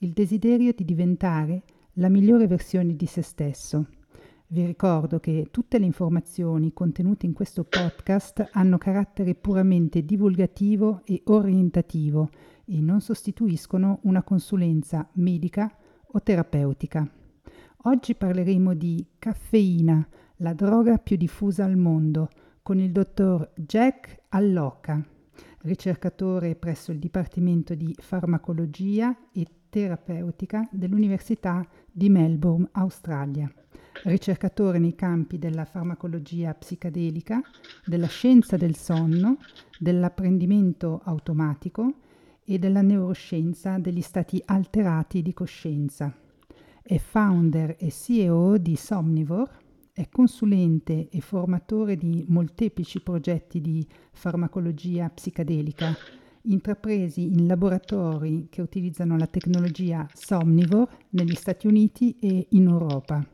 il desiderio di diventare la migliore versione di se stesso. Vi ricordo che tutte le informazioni contenute in questo podcast hanno carattere puramente divulgativo e orientativo e non sostituiscono una consulenza medica o terapeutica. Oggi parleremo di caffeina, la droga più diffusa al mondo, con il dottor Jack Allocca, ricercatore presso il Dipartimento di Farmacologia e terapeutica dell'Università di Melbourne, Australia. Ricercatore nei campi della farmacologia psicadelica, della scienza del sonno, dell'apprendimento automatico e della neuroscienza degli stati alterati di coscienza. È founder e CEO di Somnivore, è consulente e formatore di molteplici progetti di farmacologia psicadelica intrapresi in laboratori che utilizzano la tecnologia Somnivore negli Stati Uniti e in Europa.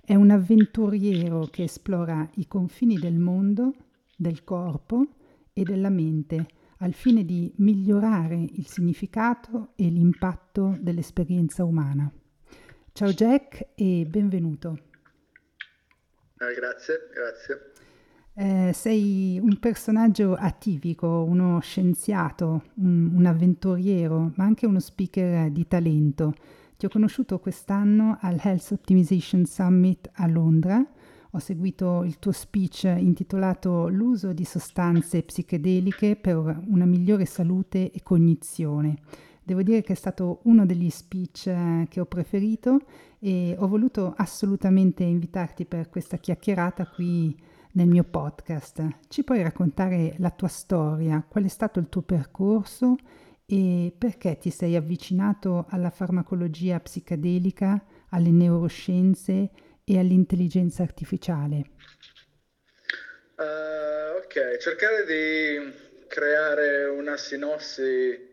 È un avventuriero che esplora i confini del mondo, del corpo e della mente al fine di migliorare il significato e l'impatto dell'esperienza umana. Ciao Jack e benvenuto. Eh, grazie, grazie. Eh, sei un personaggio atipico, uno scienziato, un, un, avventuriero, ma anche uno speaker di talento. Ti ho conosciuto quest'anno al Health Optimization Summit a Londra. Ho seguito il tuo speech intitolato L'uso di sostanze psichedeliche per una migliore salute e cognizione. Devo dire che è stato uno degli speech eh, che ho preferito e ho voluto assolutamente invitarti per questa chiacchierata qui nel mio podcast. Ci puoi raccontare la tua storia, qual è stato il tuo percorso e perché ti sei avvicinato alla farmacologia psicadelica, alle neuroscienze e all'intelligenza artificiale? Uh, ok, cercare di creare una sinossi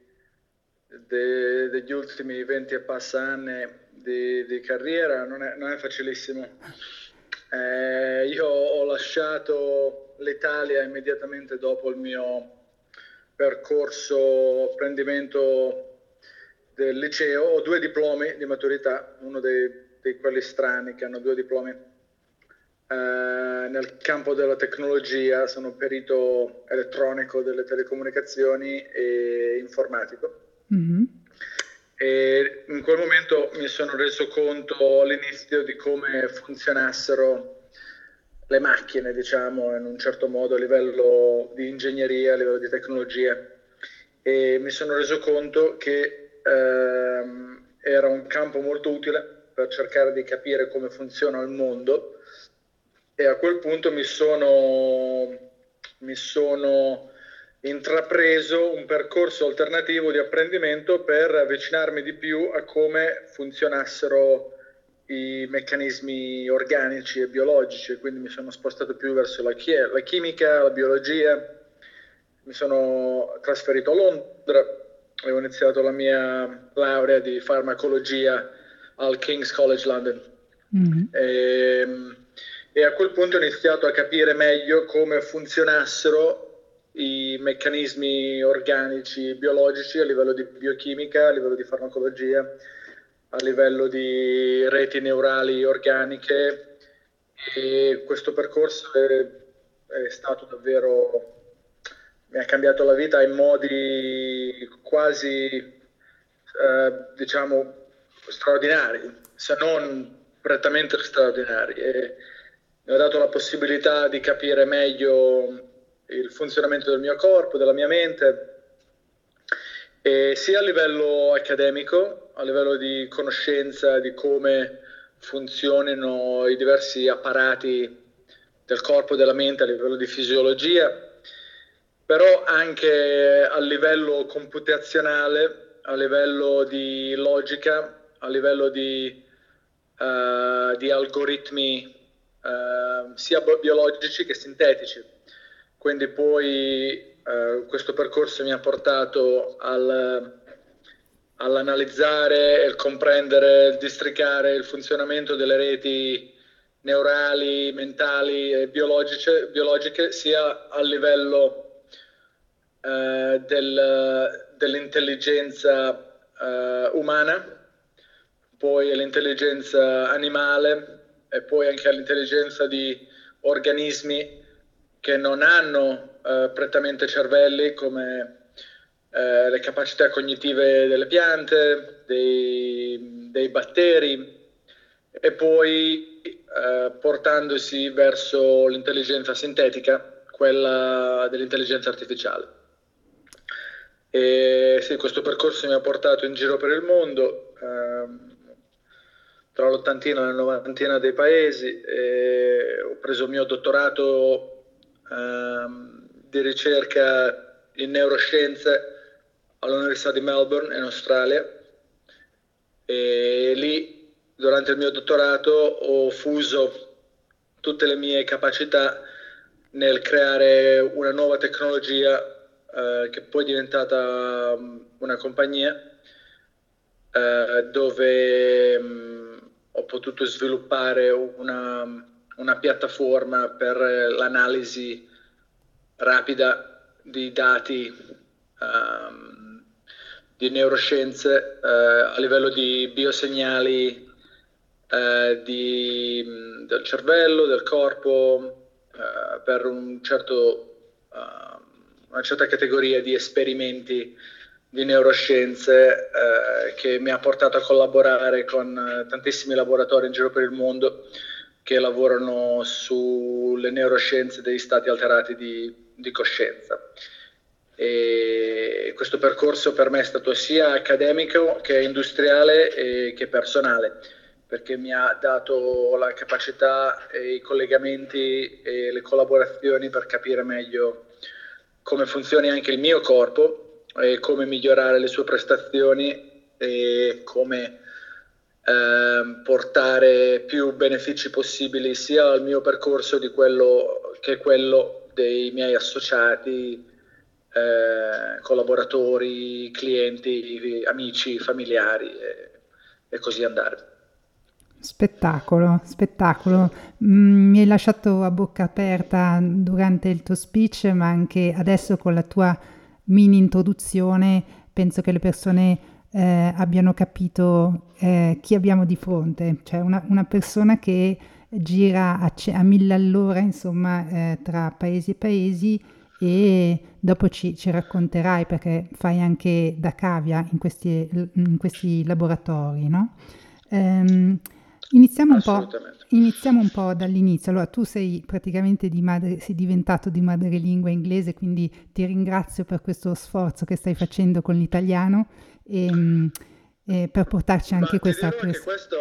de, degli ultimi 20 e passa anni di, di carriera non è, non è facilissimo. Eh, io ho lasciato l'Italia immediatamente dopo il mio percorso apprendimento del liceo. Ho due diplomi di maturità, uno dei, di quelli strani che hanno due diplomi. Eh, nel campo della tecnologia sono perito elettronico delle telecomunicazioni e informatico. Mm-hmm. E in quel momento mi sono reso conto all'inizio di come funzionassero le macchine, diciamo, in un certo modo a livello di ingegneria, a livello di tecnologia. E mi sono reso conto che ehm, era un campo molto utile per cercare di capire come funziona il mondo e a quel punto mi sono, mi sono intrapreso un percorso alternativo di apprendimento per avvicinarmi di più a come funzionassero i meccanismi organici e biologici, quindi mi sono spostato più verso la, chi- la chimica, la biologia, mi sono trasferito a Londra, ho iniziato la mia laurea di farmacologia al King's College London. Mm-hmm. E, ehm, e a quel punto ho iniziato a capire meglio come funzionassero i meccanismi organici biologici a livello di biochimica, a livello di farmacologia, a livello di reti neurali organiche. E questo percorso è, è stato davvero mi ha cambiato la vita in modi quasi eh, diciamo straordinari se non prettamente straordinari. E mi ha dato la possibilità di capire meglio il funzionamento del mio corpo, della mia mente, e sia a livello accademico, a livello di conoscenza di come funzionino i diversi apparati del corpo e della mente a livello di fisiologia, però anche a livello computazionale, a livello di logica, a livello di, uh, di algoritmi uh, sia biologici che sintetici. Quindi poi uh, questo percorso mi ha portato al, all'analizzare, il comprendere, il districare il funzionamento delle reti neurali, mentali e biologiche, biologiche sia a livello eh, del, dell'intelligenza eh, umana, poi all'intelligenza animale e poi anche all'intelligenza di organismi che non hanno eh, prettamente cervelli come eh, le capacità cognitive delle piante, dei, dei batteri e poi eh, portandosi verso l'intelligenza sintetica, quella dell'intelligenza artificiale. E sì, questo percorso mi ha portato in giro per il mondo, ehm, tra l'ottantina e la novantina dei paesi, ho preso il mio dottorato di ricerca in neuroscienze all'Università di Melbourne in Australia. E lì durante il mio dottorato ho fuso tutte le mie capacità nel creare una nuova tecnologia eh, che poi è diventata um, una compagnia eh, dove um, ho potuto sviluppare una, una piattaforma per l'analisi rapida di dati um, di neuroscienze eh, a livello di biosegnali eh, di, del cervello, del corpo, eh, per un certo, eh, una certa categoria di esperimenti di neuroscienze eh, che mi ha portato a collaborare con tantissimi laboratori in giro per il mondo che lavorano sulle neuroscienze degli stati alterati di, di coscienza. E questo percorso per me è stato sia accademico che industriale che personale, perché mi ha dato la capacità i collegamenti e le collaborazioni per capire meglio come funzioni anche il mio corpo e come migliorare le sue prestazioni e come eh, portare più benefici possibili sia al mio percorso di quello che quello dei miei associati eh, collaboratori, clienti, amici, familiari e, e così andare. Spettacolo, spettacolo. Mm, mi hai lasciato a bocca aperta durante il tuo speech, ma anche adesso con la tua mini introduzione penso che le persone eh, abbiano capito eh, chi abbiamo di fronte, cioè una, una persona che gira a, a mille all'ora, insomma, eh, tra paesi e paesi e dopo ci, ci, racconterai perché fai anche da cavia in questi, in questi laboratori, no? Ehm, iniziamo, un iniziamo, un po', dall'inizio. Allora, tu sei praticamente di madre, sei diventato di madrelingua inglese, quindi ti ringrazio per questo sforzo che stai facendo con l'italiano e, ehm, e per portarci anche Ma questa... Pres- questo...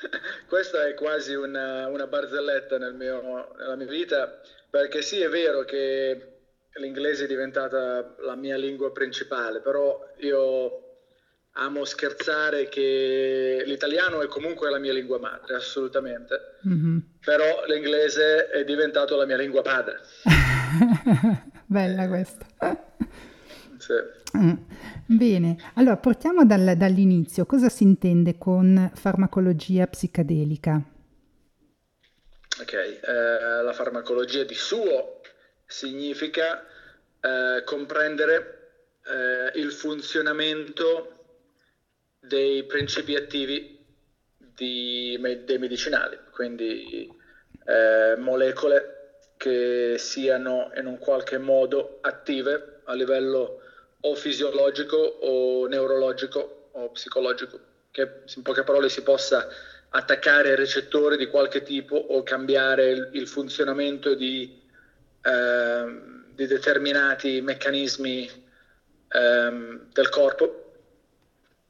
Questa è quasi una, una barzelletta nel mio, nella mia vita, perché sì, è vero che l'inglese è diventata la mia lingua principale, però io amo scherzare che l'italiano è comunque la mia lingua madre, assolutamente, mm-hmm. però l'inglese è diventato la mia lingua padre. Bella questa. Sì. Mm. Bene, allora partiamo dal, dall'inizio. Cosa si intende con farmacologia psicadelica? Ok, eh, la farmacologia di suo significa eh, comprendere eh, il funzionamento dei principi attivi di, dei medicinali, quindi eh, molecole che siano in un qualche modo attive a livello o fisiologico o neurologico o psicologico, che in poche parole si possa attaccare recettori di qualche tipo o cambiare il, il funzionamento di, eh, di, determinati meccanismi eh, del corpo.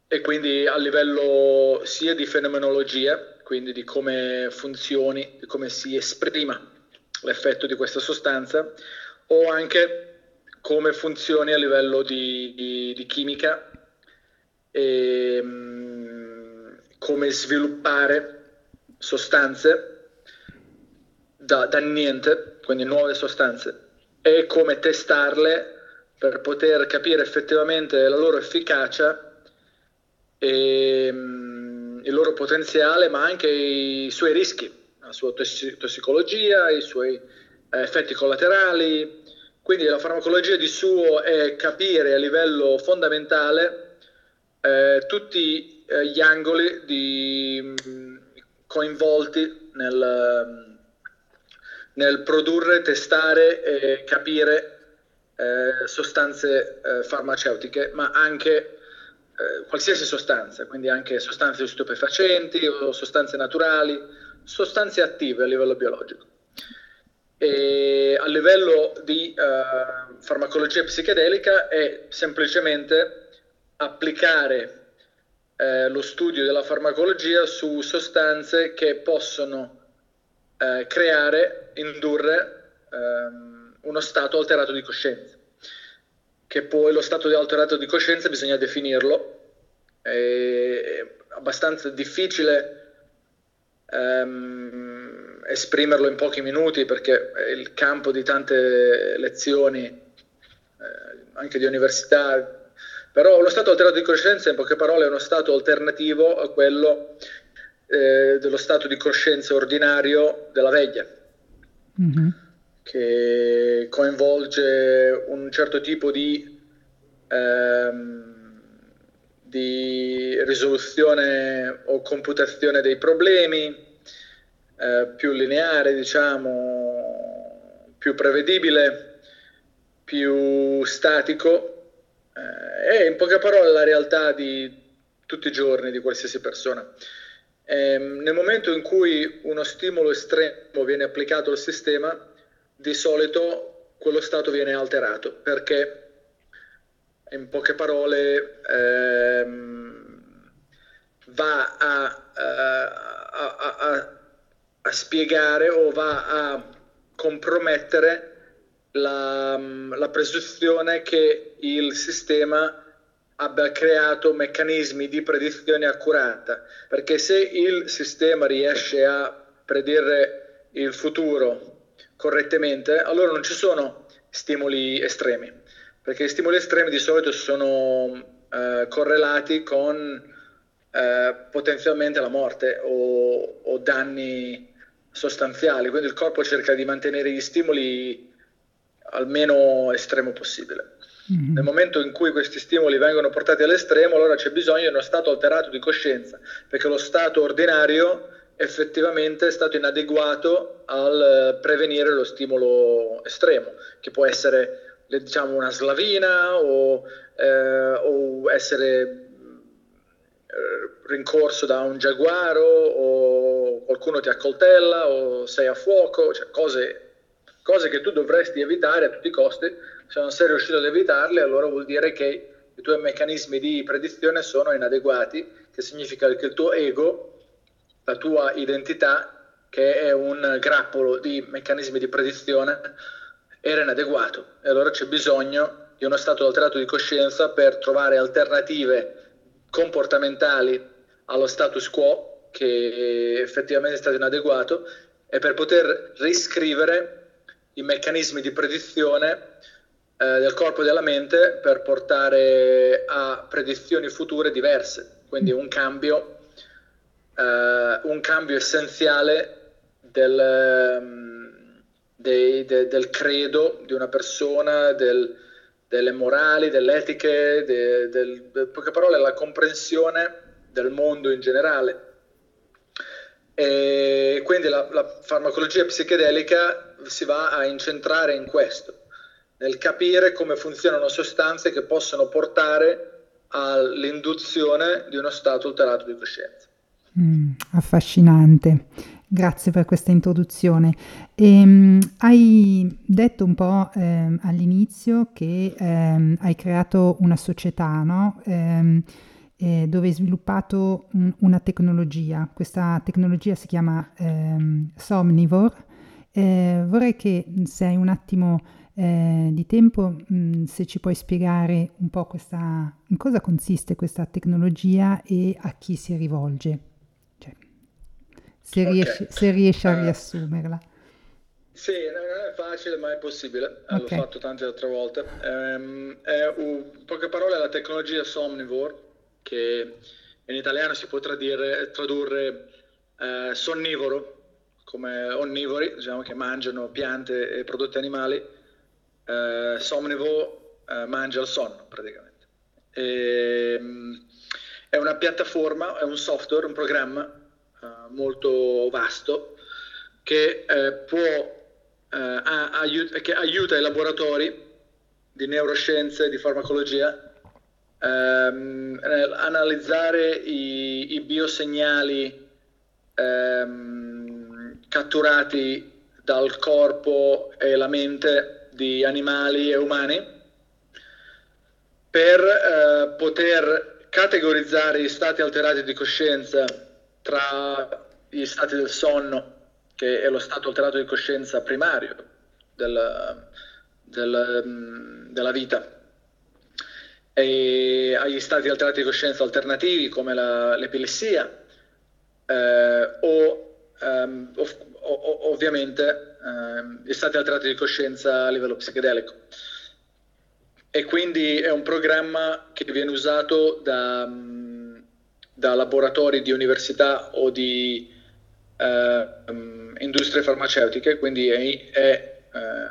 E quindi a livello sia di fenomenologia, quindi di come funzioni, di come si esprima l'effetto di questa sostanza, o anche come funzioni a livello di, di, di chimica e, um, come sviluppare sostanze da, da niente, quindi nuove sostanze, e come testarle per poter capire effettivamente la loro efficacia e um, il loro potenziale, ma anche i suoi rischi, la sua tossicologia, i suoi eh, effetti collaterali. Quindi la farmacologia di suo è capire a livello fondamentale eh, tutti eh, gli angoli di, mm, coinvolti nel, nel, produrre, testare e capire eh, sostanze eh, farmaceutiche, ma anche eh, qualsiasi sostanza, quindi anche sostanze stupefacenti o sostanze naturali, sostanze attive a livello biologico. E a livello di uh, farmacologia psichedelica è semplicemente applicare eh, lo studio della farmacologia su sostanze che possono eh, creare, indurre ehm, uno stato alterato di coscienza, che poi lo stato alterato di coscienza bisogna definirlo, è abbastanza difficile ehm, esprimerlo in pochi minuti perché è il campo di tante lezioni, eh, anche di università, però lo stato alterato di coscienza, in poche parole, è uno stato alternativo a quello eh, dello stato di coscienza ordinario della veglia, mm-hmm. che coinvolge un certo tipo di, ehm, di risoluzione o computazione dei problemi, eh, più lineare, diciamo, più prevedibile, più statico eh, è in poche parole la realtà di tutti i giorni di qualsiasi persona. Eh, nel momento in cui uno stimolo estremo viene applicato al sistema, di solito quello stato viene alterato perché, in poche parole, ehm, va a, eh, a, a, a spiegare o va a compromettere la, la presunzione che il sistema abbia creato meccanismi di predizione accurata, perché se il sistema riesce a predire il futuro correttamente, allora non ci sono stimoli estremi, perché gli stimoli estremi di solito sono eh, correlati con eh, potenzialmente la morte o, o danni sostanziali, quindi il corpo cerca di mantenere gli stimoli almeno estremo possibile. Mm-hmm. Nel momento in cui questi stimoli vengono portati all'estremo, allora c'è bisogno di uno stato alterato di coscienza, perché lo stato ordinario effettivamente è stato inadeguato al prevenire lo stimolo estremo, che può essere diciamo una slavina o, eh, o essere eh, rincorso da un giaguaro o qualcuno ti accoltella o sei a fuoco, cioè cose cose che tu dovresti evitare a tutti i costi, se non sei riuscito ad evitarle allora vuol dire che i tuoi meccanismi di predizione sono inadeguati, che significa che il tuo ego, la tua identità, che è un grappolo di meccanismi di predizione, era inadeguato. E allora c'è bisogno di uno stato alterato di coscienza per trovare alternative comportamentali allo status quo che effettivamente è stato inadeguato e per poter riscrivere i meccanismi di predizione eh, del corpo e della mente per portare a predizioni future diverse, quindi un cambio, eh, un cambio essenziale del, um, dei, de, del, credo di una persona, del, delle morali, delle etiche, de, del, in poche parole la comprensione del mondo in generale. E quindi la, la farmacologia psichedelica si va a incentrare in questo, nel capire come funzionano sostanze che possono portare all'induzione di uno stato alterato di coscienza. Mm, affascinante, grazie per questa introduzione. E, um, hai detto un po' eh, all'inizio che eh, hai creato una società, no? Eh, eh, dove hai sviluppato un, una tecnologia. Questa tecnologia si chiama ehm, Somnivore eh, vorrei che se hai un attimo eh, di tempo, mh, mm, se ci puoi spiegare un po' questa, in cosa consiste questa tecnologia e a chi si rivolge, cioè, se, okay. riesci, se riesci a uh, riassumerla. Sì, non è facile, ma è possibile. Okay. L'ho fatto tante altre volte. Um, è, in poche parole, la tecnologia Somnivore, che in italiano si può tradurre, tradurre eh, sonnivoro, come onnivori, diciamo che mangiano piante e prodotti animali. Eh, somnivo eh, mangia il sonno, praticamente. E, um, è una piattaforma, è un software, un programma eh, molto vasto che eh, può eh, aiut- che aiuta i laboratori di neuroscienze e di farmacologia ehm, analizzare i, i biosegnali ehm, catturati dal corpo e la mente di animali e umani per eh, poter categorizzare gli stati alterati di coscienza tra gli stati del sonno che è lo stato alterato di coscienza primario del, del, mm, della vita, e agli stati alterati di coscienza alternativi come la, l'epilessia eh, o, um, ov- ov- ovviamente um, gli stati alterati di coscienza a livello psichedelico. E quindi è un programma che viene usato da, da laboratori di università o di uh, industrie farmaceutiche, quindi è, è, uh,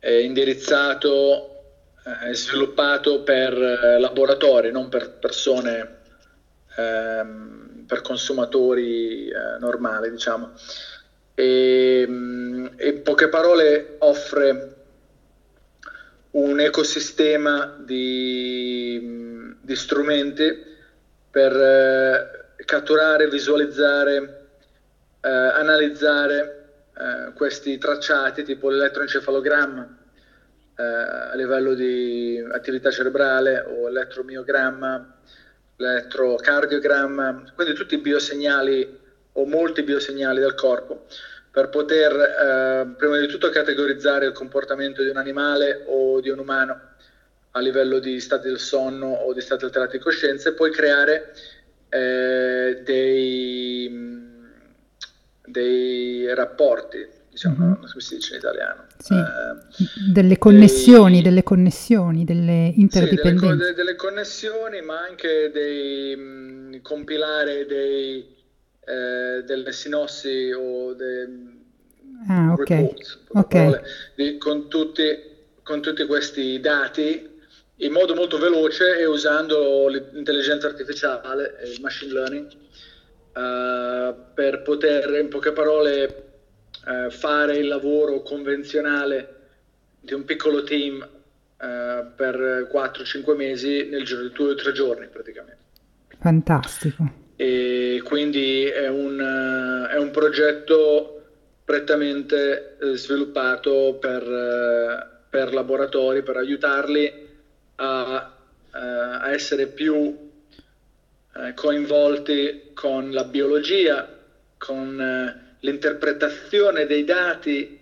è indirizzato è sviluppato per laboratori, non per persone, ehm, per consumatori eh, normali, diciamo. E, in poche parole offre un ecosistema di, di strumenti per eh, catturare, visualizzare eh, analizzare eh, questi tracciati tipo l'elettroencefalogramma eh, a livello di attività cerebrale o elettromiogramma, elettrocardiogramma, quindi tutti i biosegnali o molti biosegnali del corpo per poter eh, prima di tutto categorizzare il comportamento di un animale o di un umano a livello di stati del sonno o di stati alterati di coscienza e poi creare eh, dei dei rapporti, diciamo, come si dice in italiano. Sì. Eh, delle connessioni, dei, delle connessioni, delle interdipendenze. Sì, delle, delle, connessioni, ma anche dei mh, mm, compilare dei, eh, delle sinossi o dei ah, okay. reports, okay. Parole, di, con, tutti, con tutti questi dati in modo molto veloce e usando l'intelligenza artificiale e il machine learning uh, per poter in poche parole uh, fare il lavoro convenzionale di un piccolo team uh, per 4-5 mesi nel giro di 2 o 3 giorni praticamente. Fantastico. E quindi è un, è un progetto prettamente sviluppato per, per laboratori, per aiutarli a, a essere più eh, coinvolti con la biologia, con eh, l'interpretazione dei dati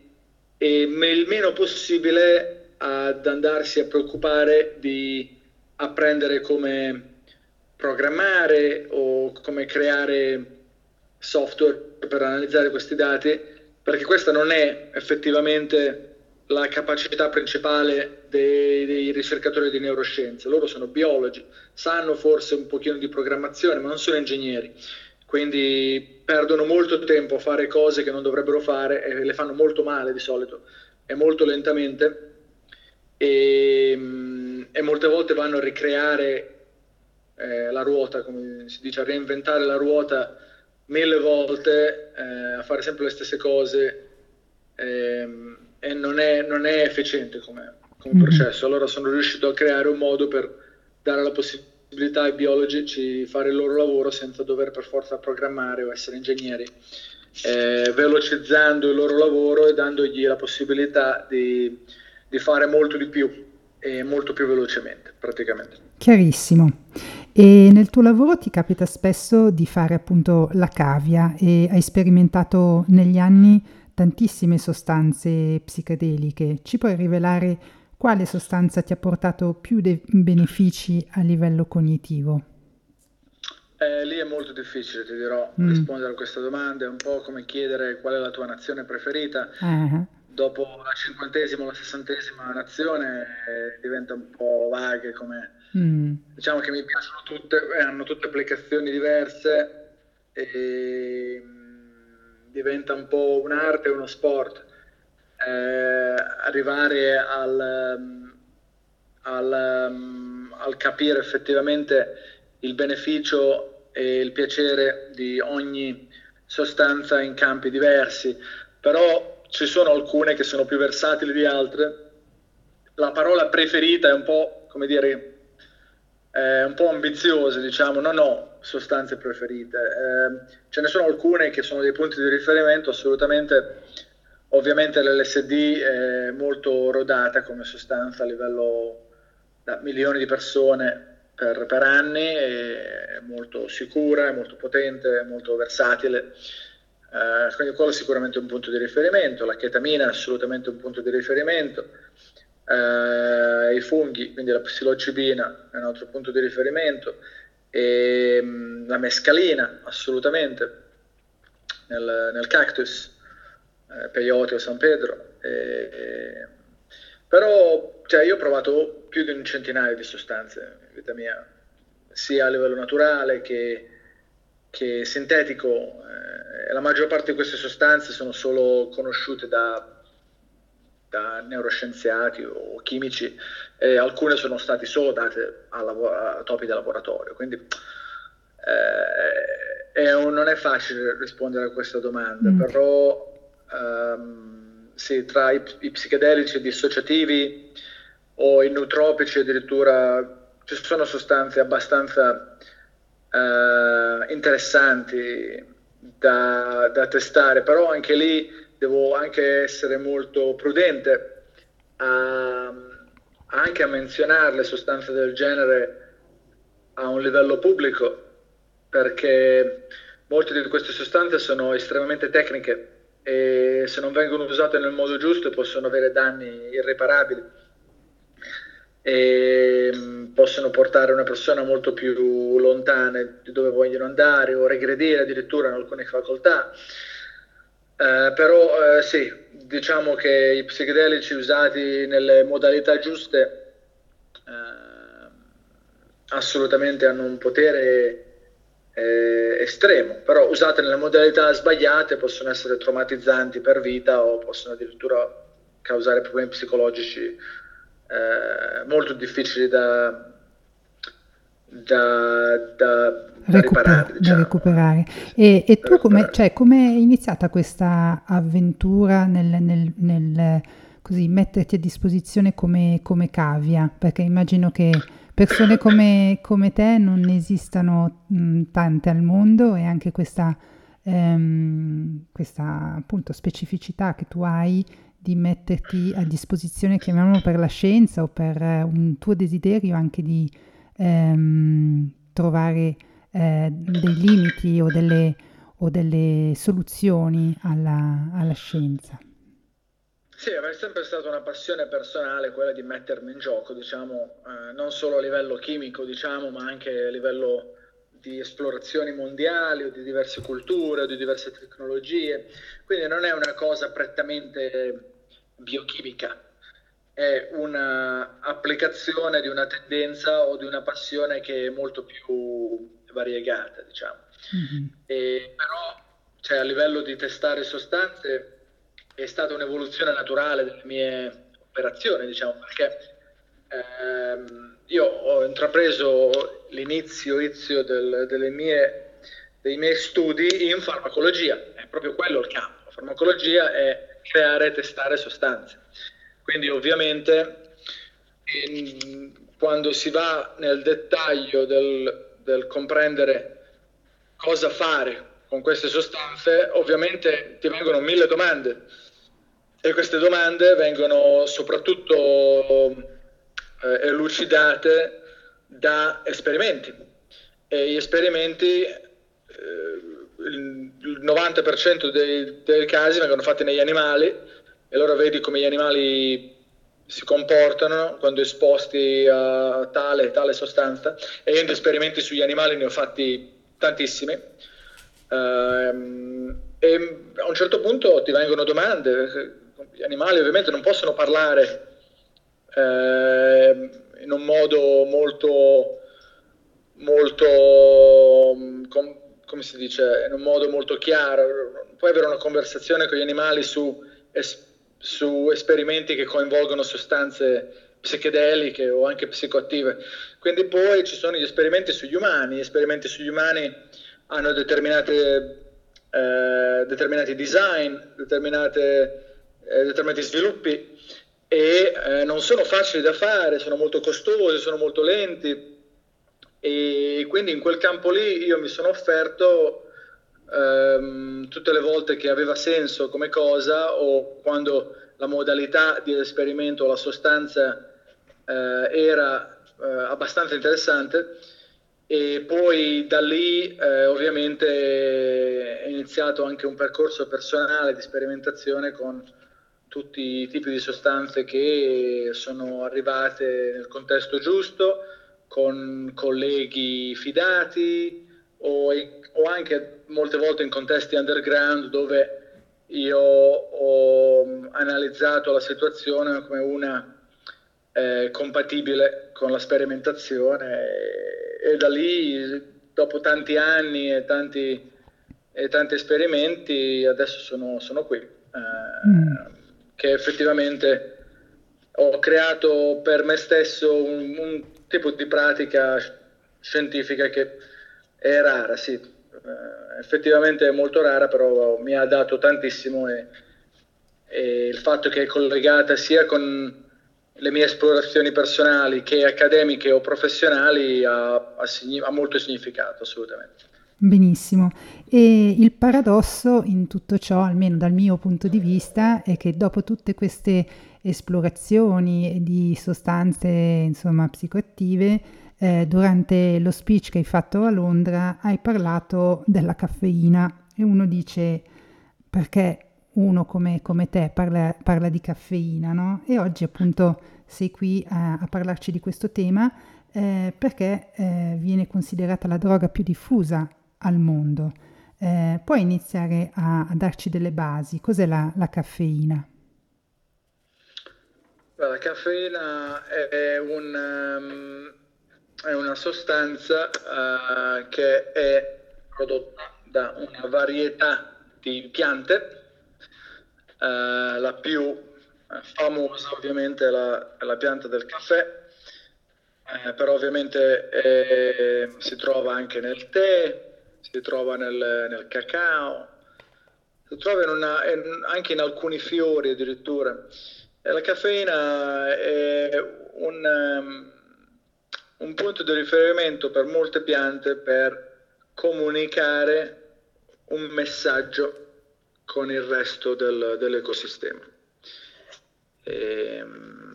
e il meno possibile ad andarsi a preoccupare di apprendere come programmare o come creare software per analizzare questi dati, perché questa non è effettivamente la capacità principale dei, dei, ricercatori di neuroscienze. Loro sono biologi, sanno forse un pochino di programmazione, ma non sono ingegneri. Quindi perdono molto tempo a fare cose che non dovrebbero fare e le fanno molto male di solito e molto lentamente. E, e molte volte vanno a ricreare eh, la ruota, come si dice, a reinventare la ruota mille volte, eh, a fare sempre le stesse cose. Eh, e non è, non è efficiente come, come mm-hmm. processo. Allora sono riuscito a creare un modo per dare la possibilità ai biologici di fare il loro lavoro senza dover per forza programmare o essere ingegneri, eh, velocizzando il loro lavoro e dandogli la possibilità di, di fare molto di più e molto più velocemente praticamente. Chiarissimo. E nel tuo lavoro ti capita spesso di fare appunto la cavia e hai sperimentato negli anni tantissime sostanze psichedeliche. Ci puoi rivelare quale sostanza ti ha portato più de- benefici a livello cognitivo? Eh, lì è molto difficile, ti dirò, mm. rispondere a questa domanda. È un po' come chiedere qual è la tua nazione preferita. Uh-huh. Dopo la cinquantesima o la sessantesima nazione eh, diventa un po' vaghe come... Mm. Diciamo che mi piacciono tutte, eh, hanno tutte applicazioni diverse e mm, diventa un po' un'arte e uno sport. Eh, arrivare al, mm, al, mm, al capire effettivamente il beneficio e il piacere di ogni sostanza in campi diversi, però ci sono alcune che sono più versatili di altre. La parola preferita è un po', come dire, un po' ambiziosa, diciamo, non ho sostanze preferite. Eh, ce ne sono alcune che sono dei punti di riferimento assolutamente, ovviamente l'LSD è molto rodata come sostanza a livello da milioni di persone per, per anni, è molto sicura, è molto potente, è molto versatile. Uh, quindi quello è sicuramente un punto di riferimento, la chetamina è assolutamente un punto di riferimento, uh, i funghi, quindi la psilocibina è un altro punto di riferimento, e um, la mescalina assolutamente nel, nel cactus, uh, peyote o San Pedro. E, però cioè, io ho provato più di un centinaio di sostanze in vita mia, sia a livello naturale che, che sintetico. Eh, la maggior parte di queste sostanze sono solo conosciute da, da neuroscienziati o chimici e alcune sono state solo date a, lav- a topi da laboratorio. Quindi eh, è un, non è facile rispondere a questa domanda, mm. però... Um, sì, tra i, i psichedelici dissociativi o i nootropici addirittura ci sono sostanze abbastanza uh, interessanti da, da, testare, però anche lì devo anche essere molto prudente a, anche a menzionare le sostanze del genere a un livello pubblico, perché molte di queste sostanze sono estremamente tecniche e se non vengono usate nel modo giusto possono avere danni irreparabili e mm, possono portare una persona molto più lontana di dove vogliono andare o regredire addirittura in alcune facoltà. Eh, però eh, sì, diciamo che i psichedelici usati nelle modalità giuste eh, assolutamente hanno un potere eh, estremo, però usate nelle modalità sbagliate possono essere traumatizzanti per vita o possono addirittura causare problemi psicologici eh, molto difficili da, da, da, da riparare. Diciamo. Da recuperare. E, e tu come cioè, è iniziata questa avventura nel, nel, nel così, metterti a disposizione come, come cavia? Perché immagino che persone come, come te non esistano mh, tante al mondo e anche questa, ehm, questa appunto specificità che tu hai di metterti a disposizione, chiamiamolo per la scienza o per eh, un tuo desiderio anche di ehm, trovare eh, dei limiti o delle, o delle soluzioni alla, alla scienza. Sì, è sempre stata una passione personale quella di mettermi in gioco, diciamo, eh, non solo a livello chimico, diciamo, ma anche a livello di esplorazioni mondiali o di diverse culture o di diverse tecnologie. Quindi non è una cosa prettamente biochimica, è un'applicazione di una tendenza o di una passione che è molto più variegata, diciamo. Mm-hmm. E, però, cioè, a livello di testare sostanze è stata un'evoluzione naturale delle mie operazioni, diciamo, perché ehm, io ho intrapreso l'inizio, inizio del, mie, dei miei studi in farmacologia, è proprio quello il campo. La farmacologia è creare e testare sostanze. Quindi ovviamente in, quando si va nel dettaglio del, del comprendere cosa fare con queste sostanze, ovviamente ti vengono mille domande e queste domande vengono soprattutto eh, elucidate da esperimenti. E gli esperimenti eh, il 90% dei, dei casi vengono fatti negli animali e allora vedi come gli animali si comportano quando esposti a tale tale sostanza. E io in esperimenti sugli animali ne ho fatti tantissimi. Ehm, e a un certo punto ti vengono domande gli animali ovviamente non possono parlare eh, in un modo molto molto com, come si dice in un modo molto chiaro puoi avere una conversazione con gli animali su es, su esperimenti che coinvolgono sostanze psichedeliche o anche psicoattive. Quindi poi ci sono gli esperimenti sugli umani, gli esperimenti sugli umani hanno determinate, eh, determinati design, determinate, eh, determinati sviluppi e eh, non sono facili da fare, sono molto costosi, sono molto lenti. E quindi in quel campo lì io mi sono offerto ehm, tutte le volte che aveva senso come cosa o quando la modalità di esperimento o la sostanza eh, era eh, abbastanza interessante. E poi da lì eh, ovviamente è iniziato anche un percorso personale di sperimentazione con tutti i tipi di sostanze che sono arrivate nel contesto giusto, con colleghi fidati o, o anche molte volte in contesti underground dove io ho analizzato la situazione come una eh, compatibile con la sperimentazione e, e, da lì, dopo tanti anni e tanti, e tanti esperimenti, adesso sono, sono qui, eh, mm. Che effettivamente ho creato per me stesso un, un tipo di pratica scientifica che è rara, sì, eh, effettivamente è molto rara, però mi ha dato tantissimo e, e il fatto che è collegata sia con le mie esplorazioni personali che accademiche o professionali ha, ha, ha molto significato, assolutamente. Benissimo. E il paradosso in tutto ciò, almeno dal mio punto di vista, è che dopo tutte queste esplorazioni di sostanze, insomma, psicoattive, eh, durante lo speech che hai fatto a Londra hai parlato della caffeina e uno dice perché uno come, come te parla, parla, di caffeina, no? E oggi appunto sei qui a, a parlarci di questo tema eh, perché eh, viene considerata la droga più diffusa al mondo. Eh, puoi iniziare a, a, darci delle basi? Cos'è la, la caffeina? La caffeina è un, um, è una sostanza uh, che è prodotta da una varietà di piante, uh, la più famosa ovviamente è la, la pianta del caffè, eh, però ovviamente eh, si trova anche nel tè, si trova nel, nel cacao, si trova in una, in, anche in alcuni fiori addirittura. E la caffeina è un, um, un punto di riferimento per molte piante per comunicare un messaggio con il resto del, dell'ecosistema. E, ehm,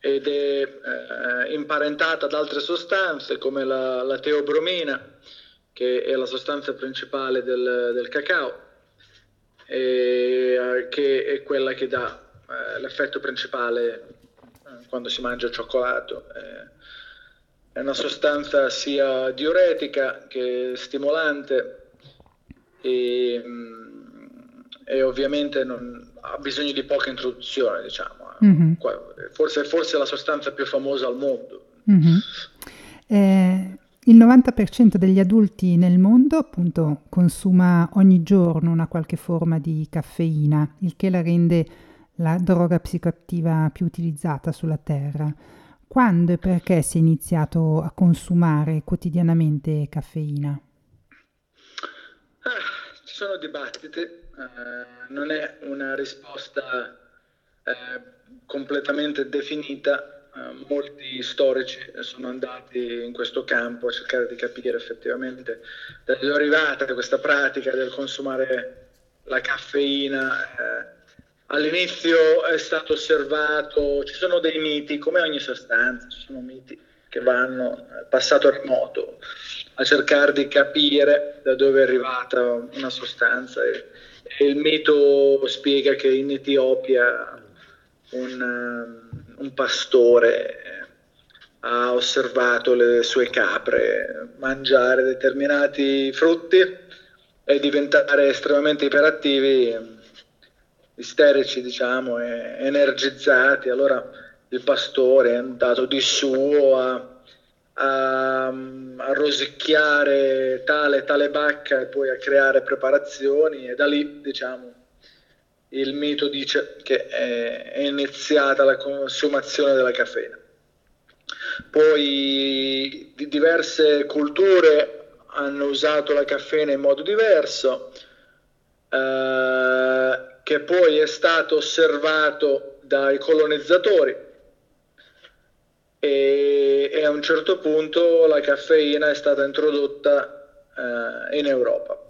ed è eh, imparentata ad altre sostanze come la, la, teobromina, che è la sostanza principale del, del cacao, e, eh, che è quella che dà eh, l'effetto principale eh, quando si mangia il cioccolato. Eh, è una sostanza sia diuretica che stimolante e, mm, e ovviamente non, ha bisogno di poca introduzione, diciamo. Mm-hmm. Forse, forse, è la sostanza più famosa al mondo. Mm-hmm. Eh, il 90% degli adulti nel mondo appunto consuma ogni giorno una qualche forma di caffeina, il che la rende la droga psicoattiva più utilizzata sulla Terra. Quando e perché si è iniziato a consumare quotidianamente caffeina? Ah, ci sono dibattiti, eh, non è una risposta eh, completamente definita. Eh, molti storici sono andati in questo campo a cercare di capire effettivamente da dove è arrivata questa pratica del consumare la caffeina eh, all'inizio è stato osservato, ci sono dei miti, come ogni sostanza, ci sono miti che vanno al passato remoto a cercare di capire da dove è arrivata una sostanza. E, il mito spiega che in Etiopia un, un pastore ha osservato le sue capre mangiare determinati frutti e diventare estremamente iperattivi, isterici, diciamo, e energizzati. Allora il pastore è andato di suo a, a, a rosicchiare tale tale bacca e poi a creare preparazioni e da lì, diciamo, il mito dice che è, iniziata la consumazione della caffeina. Poi di diverse culture hanno usato la caffeina in modo diverso, eh, che poi è stato osservato dai colonizzatori e, e, a un certo punto la caffeina è stata introdotta eh, in Europa.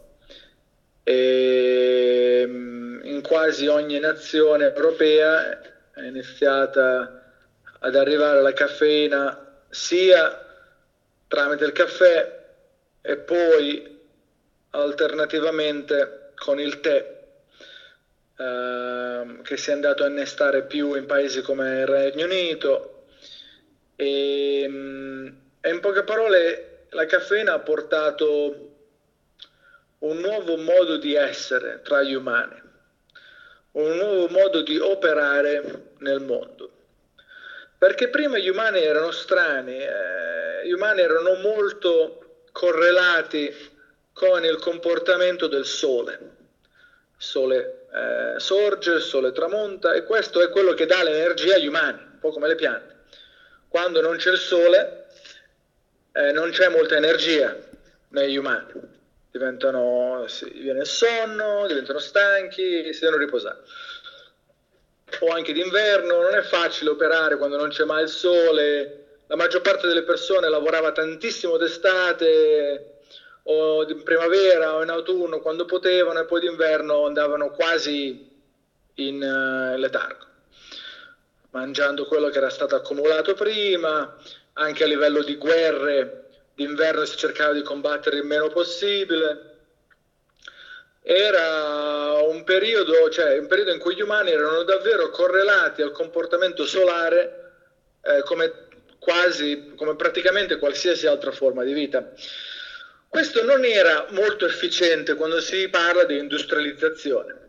E, mm, in quasi ogni nazione europea è iniziata ad arrivare la caffeina sia tramite il caffè e poi alternativamente con il tè eh, che si è andato a innestare più in paesi come il Regno Unito. E, mm, e in poche parole la caffeina ha portato un nuovo modo di essere tra gli umani, un nuovo modo di operare nel mondo. Perché prima gli umani erano strani, eh, gli umani erano molto correlati con il comportamento del sole. Il sole eh, sorge, il sole tramonta e questo è quello che dà l'energia agli umani, un po' come le piante. Quando non c'è il sole eh, non c'è molta energia negli umani, diventano, viene il sonno, diventano stanchi, si devono riposare. O anche d'inverno, non è facile operare quando non c'è mai il sole, la maggior parte delle persone lavorava tantissimo d'estate o in primavera o in autunno quando potevano e poi d'inverno andavano quasi in uh, letargo, mangiando quello che era stato accumulato prima, anche a livello di guerre d'inverno si cercava di combattere il meno possibile era un periodo, cioè un periodo in cui gli umani erano davvero correlati al comportamento solare eh, come quasi, come praticamente qualsiasi altra forma di vita. Questo non era molto efficiente quando si parla di industrializzazione.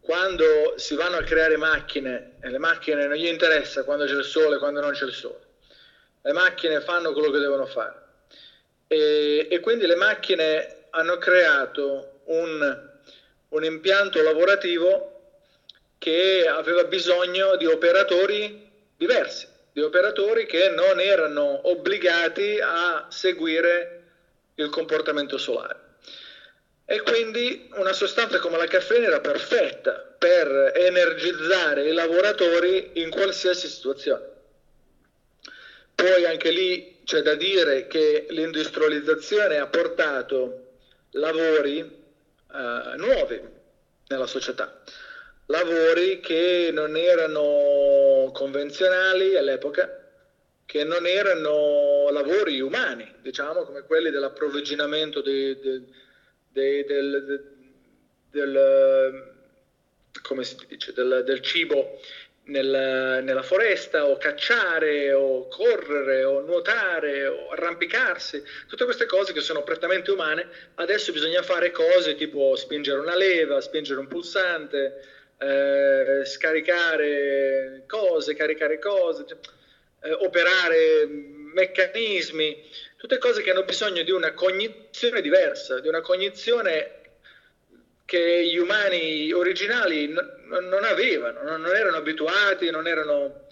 Quando si vanno a creare macchine e le macchine non gli interessa quando c'è il sole e quando non c'è il sole. Le macchine fanno quello che devono fare. E, e quindi le macchine hanno creato un, un impianto lavorativo che aveva bisogno di operatori diversi, di operatori che non erano obbligati a seguire il comportamento solare. E quindi una sostanza come la caffeina era perfetta per energizzare i lavoratori in qualsiasi situazione. Poi anche lì c'è da dire che l'industrializzazione ha portato lavori uh, nuovi nella società, lavori che non erano convenzionali all'epoca, che non erano lavori umani, diciamo come quelli dell'approvvigionamento de, de, de, del, del, del, del cibo nel, nella foresta o cacciare o correre o nuotare o arrampicarsi, tutte queste cose che sono prettamente umane, adesso bisogna fare cose tipo spingere una leva, spingere un pulsante, eh, scaricare cose, caricare cose, cioè, eh, operare meccanismi, tutte cose che hanno bisogno di una cognizione diversa, di una cognizione che gli umani originali n- non avevano, non, erano abituati, non erano,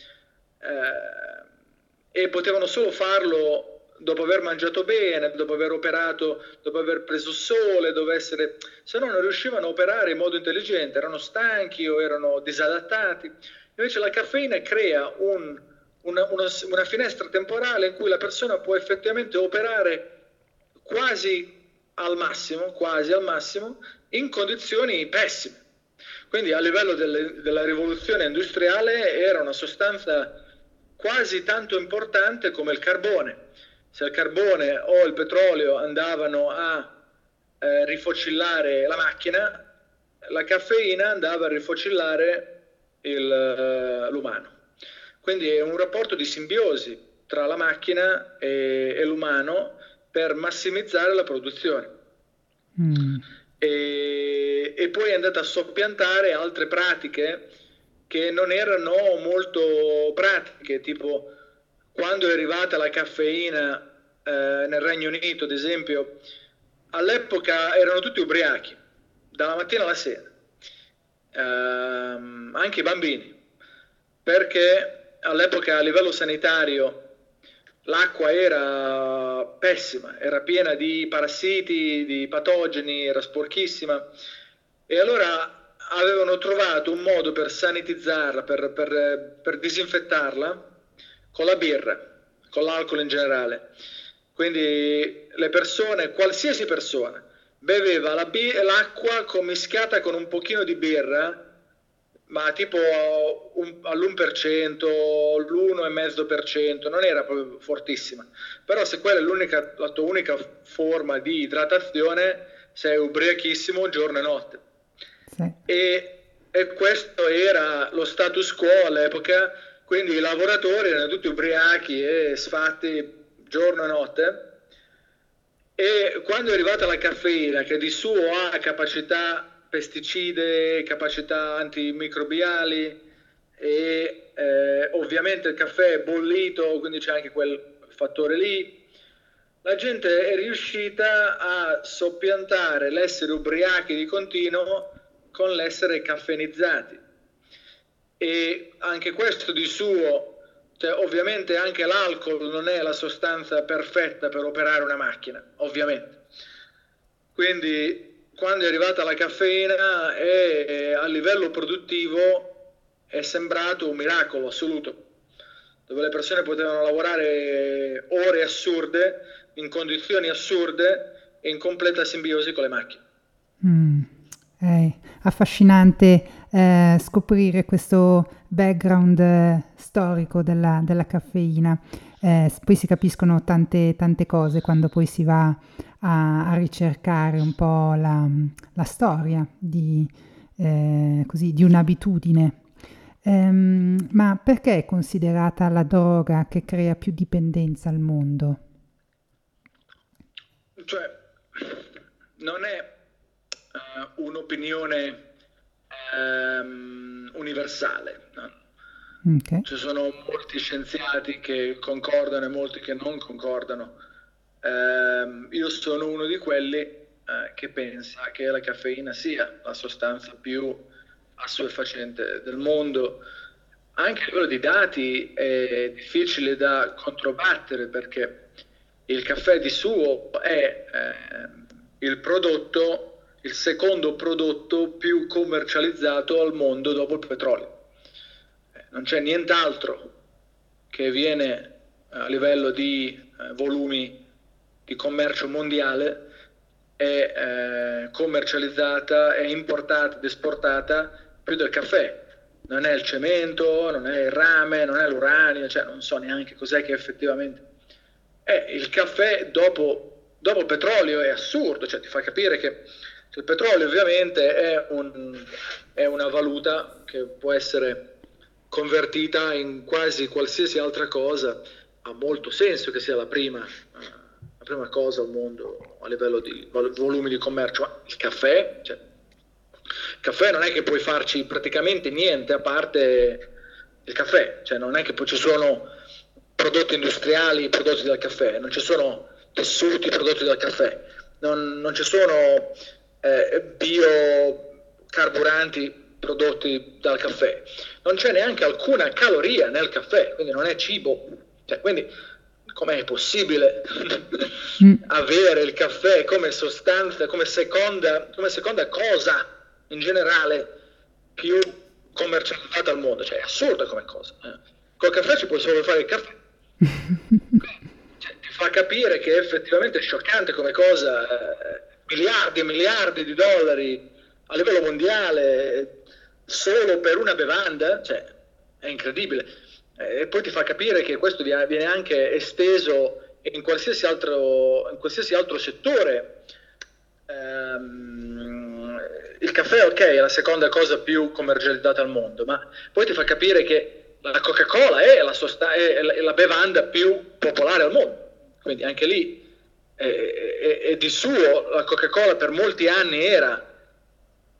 eh, e potevano solo farlo dopo aver mangiato bene, dopo aver operato, dopo aver preso sole, essere, se no non riuscivano a operare in modo intelligente, erano stanchi o erano disadattati. Invece la caffeina crea un, una, una, una finestra temporale in cui la persona può effettivamente operare quasi al massimo, quasi al massimo, in condizioni pessime. Quindi a livello delle, della rivoluzione industriale era una sostanza quasi tanto importante come il carbone. Se il carbone o il petrolio andavano a eh, rifocillare la macchina, la caffeina andava a rifocillare il, eh, l'umano. Quindi è un rapporto di simbiosi tra la macchina e, e l'umano per massimizzare la produzione. Mm. E, e, poi è andata a soppiantare altre pratiche che non erano molto pratiche, tipo quando è arrivata la caffeina eh, nel Regno Unito, ad esempio, all'epoca erano tutti ubriachi, dalla mattina alla sera, ehm, anche i bambini, perché all'epoca a livello sanitario l'acqua era pessima, era piena di parassiti, di patogeni, era sporchissima e allora avevano trovato un modo per sanitizzarla, per, per, per disinfettarla con la birra, con l'alcol in generale. Quindi le persone, qualsiasi persona, beveva la bi- l'acqua commischiata con un pochino di birra, ma tipo un, all'1%, l'1,5%, non era proprio fortissima. Però se quella è la tua unica forma di idratazione, sei ubriachissimo giorno e notte. E, e questo era lo status quo all'epoca, quindi i lavoratori erano tutti ubriachi e sfatti giorno e notte. E quando è arrivata la caffeina, che di suo ha capacità pesticide, capacità antimicrobiali e eh, ovviamente il caffè è bollito, quindi c'è anche quel fattore lì, la gente è riuscita a soppiantare l'essere ubriachi di continuo con l'essere caffeinizzati. E anche questo di suo cioè, ovviamente anche l'alcol non è la sostanza perfetta per operare una macchina, ovviamente. Quindi quando è arrivata la caffeina è, a livello produttivo è sembrato un miracolo assoluto, dove le persone potevano lavorare ore assurde, in condizioni assurde e in completa simbiosi con le macchine. Mm, è affascinante eh, scoprire questo background eh, storico della, della caffeina. Eh, poi si capiscono tante, tante cose quando poi si va a, a ricercare un po' la, la storia di, eh, così, di un'abitudine. Um, ma perché è considerata la droga che crea più dipendenza al mondo? Cioè, non è un'opinione um, universale. Okay. Ci sono molti scienziati che concordano e molti che non concordano. Um, io sono uno di quelli uh, che pensa che la caffeina sia la sostanza più assuefacente del mondo. Anche a livello di dati è difficile da controbattere perché il caffè di suo è eh, il prodotto il secondo prodotto più commercializzato al mondo dopo il petrolio. Eh, non c'è nient'altro che viene eh, a livello di eh, volumi di commercio mondiale è eh, commercializzata, è importata ed esportata più del caffè. Non è il cemento, non è il rame, non è l'uranio, cioè non so neanche cos'è che effettivamente è. Il caffè dopo, dopo il petrolio è assurdo, cioè ti fa capire che il petrolio ovviamente è, un, è una valuta che può essere convertita in quasi qualsiasi altra cosa, ha molto senso che sia la prima, la prima cosa al mondo a livello di volumi di commercio, ma il caffè, cioè, il caffè non è che puoi farci praticamente niente a parte il caffè, cioè non è che poi ci sono prodotti industriali prodotti dal caffè, non ci sono tessuti prodotti dal caffè, non, non ci sono eh, biocarburanti prodotti dal caffè. Non c'è neanche alcuna caloria nel caffè, quindi non è cibo. Cioè, quindi com'è possibile mm. avere il caffè come sostanza, come seconda, come seconda cosa in generale più commercializzata al mondo? Cioè, è assurdo come cosa. Eh. Col caffè ci puoi solo fare il caffè. cioè, ti fa capire che effettivamente è scioccante come cosa. Eh, miliardi e miliardi di dollari a livello mondiale solo per una bevanda, cioè è incredibile. e poi ti fa capire che questo viene anche esteso in qualsiasi altro, in qualsiasi altro settore. Um, il caffè, ok, è la seconda cosa più commercializzata al mondo, ma poi ti fa capire che la Coca-Cola è la, sosta- è la bevanda più popolare al mondo. Quindi anche lì e, di suo la Coca-Cola per molti anni era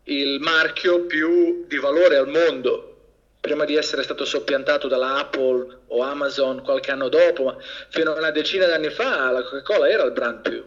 il marchio più di valore al mondo. Prima di essere stato soppiantato dalla Apple o Amazon qualche anno dopo, ma fino a una decina di anni fa la Coca-Cola era il brand più,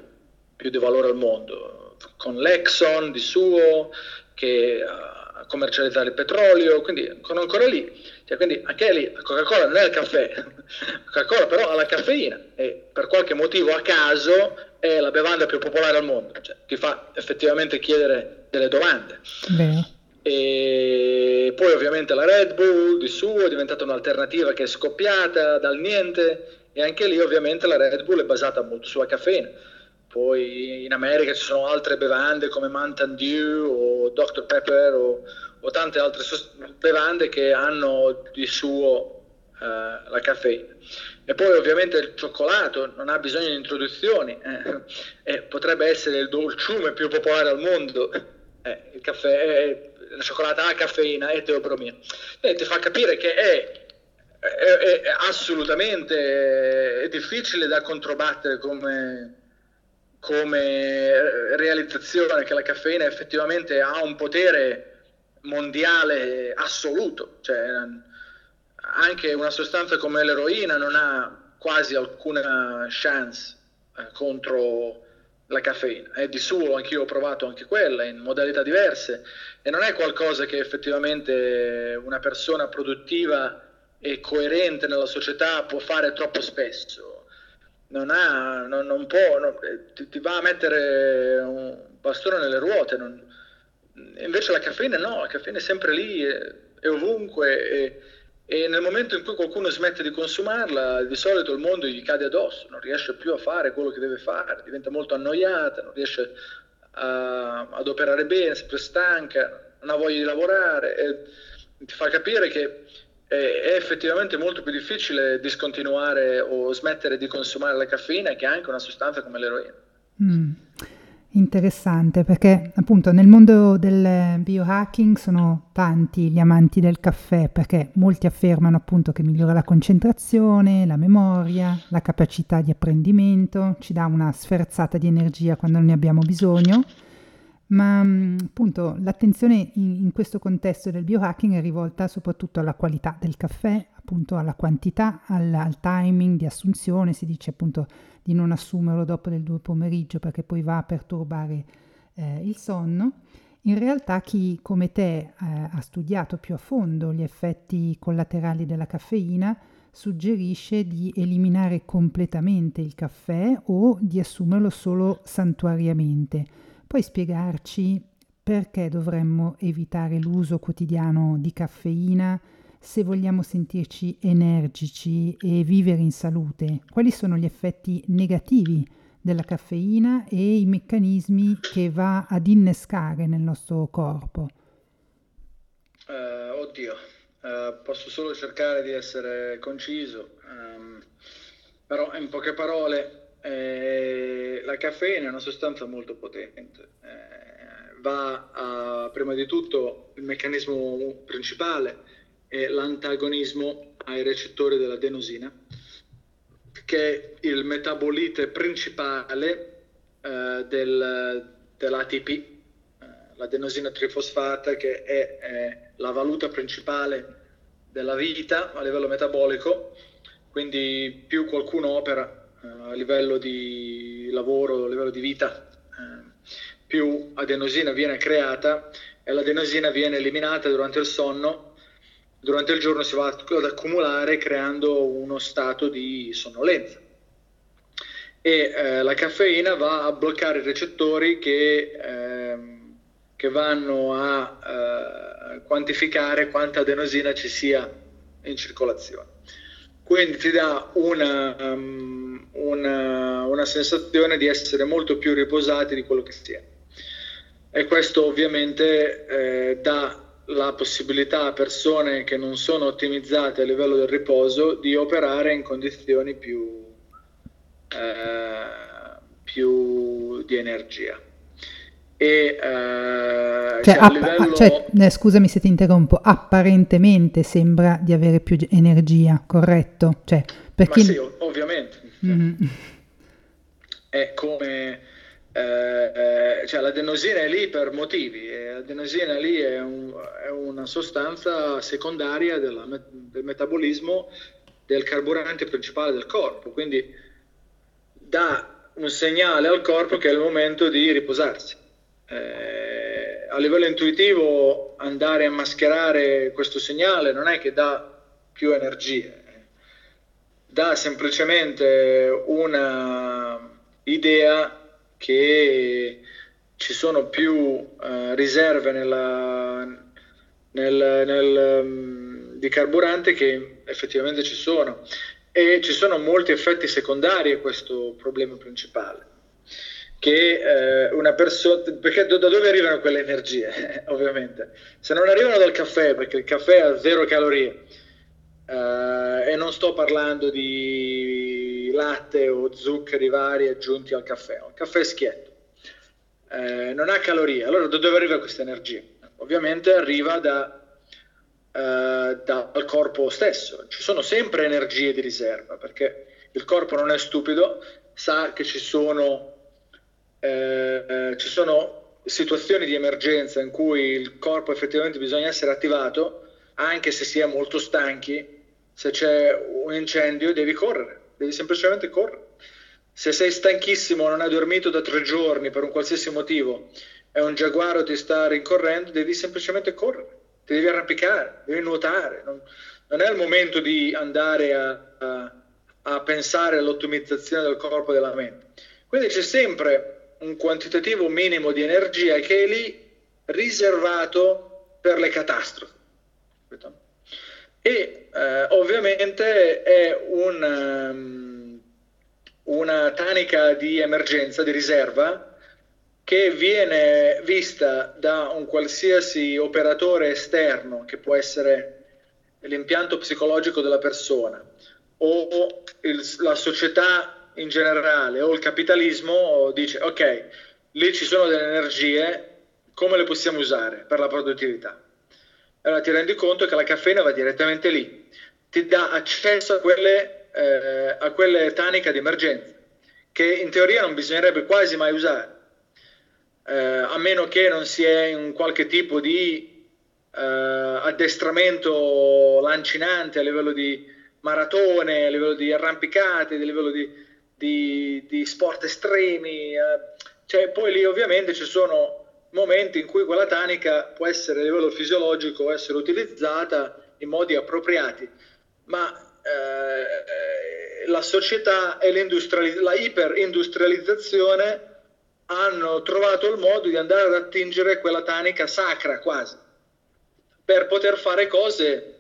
più di valore al mondo, con l'Exxon di suo che uh, commercializzare il petrolio, quindi sono ancora lì. Cioè, quindi anche lì la Coca-Cola non è il caffè, la Coca-Cola però ha la caffeina e per qualche motivo a caso è la bevanda più popolare al mondo, cioè, ti fa effettivamente chiedere delle domande. Beh. E poi ovviamente la Red Bull di suo è diventata un'alternativa che è scoppiata dal niente e anche lì ovviamente la Red Bull è basata molto sulla caffeina. Poi in America ci sono altre bevande come Mountain Dew o Dr. Pepper o, o tante altre bevande che hanno di suo uh, la caffeina. E poi ovviamente il cioccolato non ha bisogno di introduzioni, eh, eh, potrebbe essere il dolciume più popolare al mondo, eh, il caffè, la cioccolata ha caffeina e teobromina. E ti fa capire che è, è, è assolutamente difficile da controbattere come, come realizzazione che la caffeina effettivamente ha un potere mondiale assoluto, cioè anche una sostanza come l'eroina non ha quasi alcuna chance eh, contro la caffeina. È di suo, anch'io ho provato anche quella in modalità diverse e non è qualcosa che effettivamente una persona produttiva e coerente nella società può fare troppo spesso. Non, ha, non, non può, non, eh, ti, ti, va a mettere un bastone nelle ruote. Invece la caffeina no, la caffeina è sempre lì, è, è ovunque. È, e nel momento in cui qualcuno smette di consumarla, di solito il mondo gli cade addosso, non riesce più a fare quello che deve fare, diventa molto annoiata, non riesce a, ad operare bene, sempre stanca, non ha voglia di lavorare e ti fa capire che è, effettivamente molto più difficile discontinuare o smettere di consumare la caffeina che anche una sostanza come l'eroina. Mm. Interessante perché appunto nel mondo del biohacking sono tanti gli amanti del caffè perché molti affermano appunto che migliora la concentrazione, la memoria, la capacità di apprendimento, ci dà una sferzata di energia quando ne abbiamo bisogno, ma appunto l'attenzione in, in questo contesto del biohacking è rivolta soprattutto alla qualità del caffè, appunto alla quantità, al, al timing di assunzione, si dice appunto di non assumerlo dopo del due pomeriggio perché poi va a perturbare eh, il sonno. In realtà chi come te eh, ha studiato più a fondo gli effetti collaterali della caffeina suggerisce di eliminare completamente il caffè o di assumerlo solo santuariamente. Puoi spiegarci perché dovremmo evitare l'uso quotidiano di caffeina, se vogliamo sentirci energici e vivere in salute, quali sono gli effetti negativi della caffeina e i meccanismi che va ad innescare nel nostro corpo? Uh, oddio, uh, posso solo cercare di essere conciso, um, però in poche parole eh, la caffeina è una sostanza molto potente. Eh, va a, prima di tutto, il meccanismo principale è l'antagonismo ai recettori dell'adenosina, che è il metabolite principale eh, del, dell'ATP, eh, l'adenosina trifosfata, che è, è la valuta principale della vita a livello metabolico, quindi più qualcuno opera a livello di lavoro, a livello di vita, eh, più adenosina viene creata e l'adenosina viene eliminata durante il sonno durante il giorno si va ad accumulare creando uno stato di sonnolenza. E eh, la caffeina va a bloccare i recettori che, ehm, che vanno a eh, quantificare quanta adenosina ci sia in circolazione. Quindi ti dà una, um, una, una sensazione di essere molto più riposati di quello che si è. E questo ovviamente eh, dà la possibilità a persone che non sono ottimizzate a livello del riposo di operare in condizioni più, eh, più di energia. E, eh, cioè, cioè, app- livello... cioè, eh, scusami se ti interrompo, apparentemente sembra di avere più energia, corretto? Cioè, perché... Ma sì, ovviamente. Mm-hmm. È come eh, eh, cioè l'adenosina è lì per motivi, l'adenosina lì è, un, è una sostanza secondaria della, del metabolismo del carburante principale del corpo, quindi dà un segnale al corpo che è il momento di riposarsi. Eh, a livello intuitivo andare a mascherare questo segnale non è che dà più energie, dà semplicemente una idea che ci sono più uh, riserve nella, nel, nel, um, di carburante che effettivamente ci sono. E ci sono molti effetti secondari a questo problema principale che eh, una persona perché da dove arrivano quelle energie? Ovviamente. Se non arrivano dal caffè perché il caffè ha zero calorie eh, e non sto parlando di latte o zuccheri vari aggiunti al caffè, il caffè è schietto, eh, non ha calorie, allora da dove arriva questa energia? Ovviamente arriva da, eh, dal corpo stesso, ci sono sempre energie di riserva perché il corpo non è stupido, sa che ci sono, eh, ci sono situazioni di emergenza in cui il corpo effettivamente bisogna essere attivato anche se si è molto stanchi se c'è un incendio devi correre, devi semplicemente correre. Se sei stanchissimo, non hai dormito da tre giorni per un qualsiasi motivo e un giaguaro ti sta rincorrendo, devi semplicemente correre, ti devi arrampicare, devi nuotare. Non, non è il momento di andare a, a, a pensare all'ottimizzazione del corpo e della mente. Quindi c'è sempre un quantitativo minimo di energia che è lì riservato per le catastrofi. E eh, ovviamente è un, um, una tanica di emergenza, di riserva, che viene vista da un qualsiasi operatore esterno, che può essere l'impianto psicologico della persona, o il, la società in generale, o il capitalismo, dice ok, lì ci sono delle energie, come le possiamo usare per la produttività? allora ti rendi conto che la caffeina va direttamente lì, ti dà accesso a quelle, eh, a quelle taniche di emergenza, che in teoria non bisognerebbe quasi mai usare, eh, a meno che non si è in qualche tipo di eh, addestramento lancinante a livello di maratone, a livello di arrampicate, a livello di, di, di sport estremi. Eh. Cioè, poi lì ovviamente ci sono momenti in cui quella tanica può essere a livello fisiologico essere utilizzata in modi appropriati, ma eh, la società e la iperindustrializzazione hanno trovato il modo di andare ad attingere quella tanica sacra quasi, per poter fare cose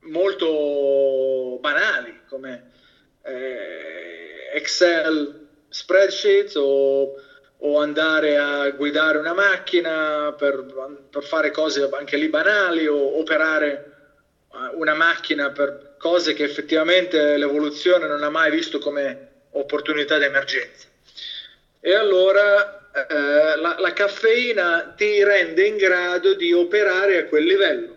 molto banali come eh, Excel spreadsheets o o andare a guidare una macchina per, per, fare cose anche lì banali o operare eh, una macchina per cose che effettivamente l'evoluzione non ha mai visto come opportunità d'emergenza. E allora eh, la, la, caffeina ti rende in grado di operare a quel livello,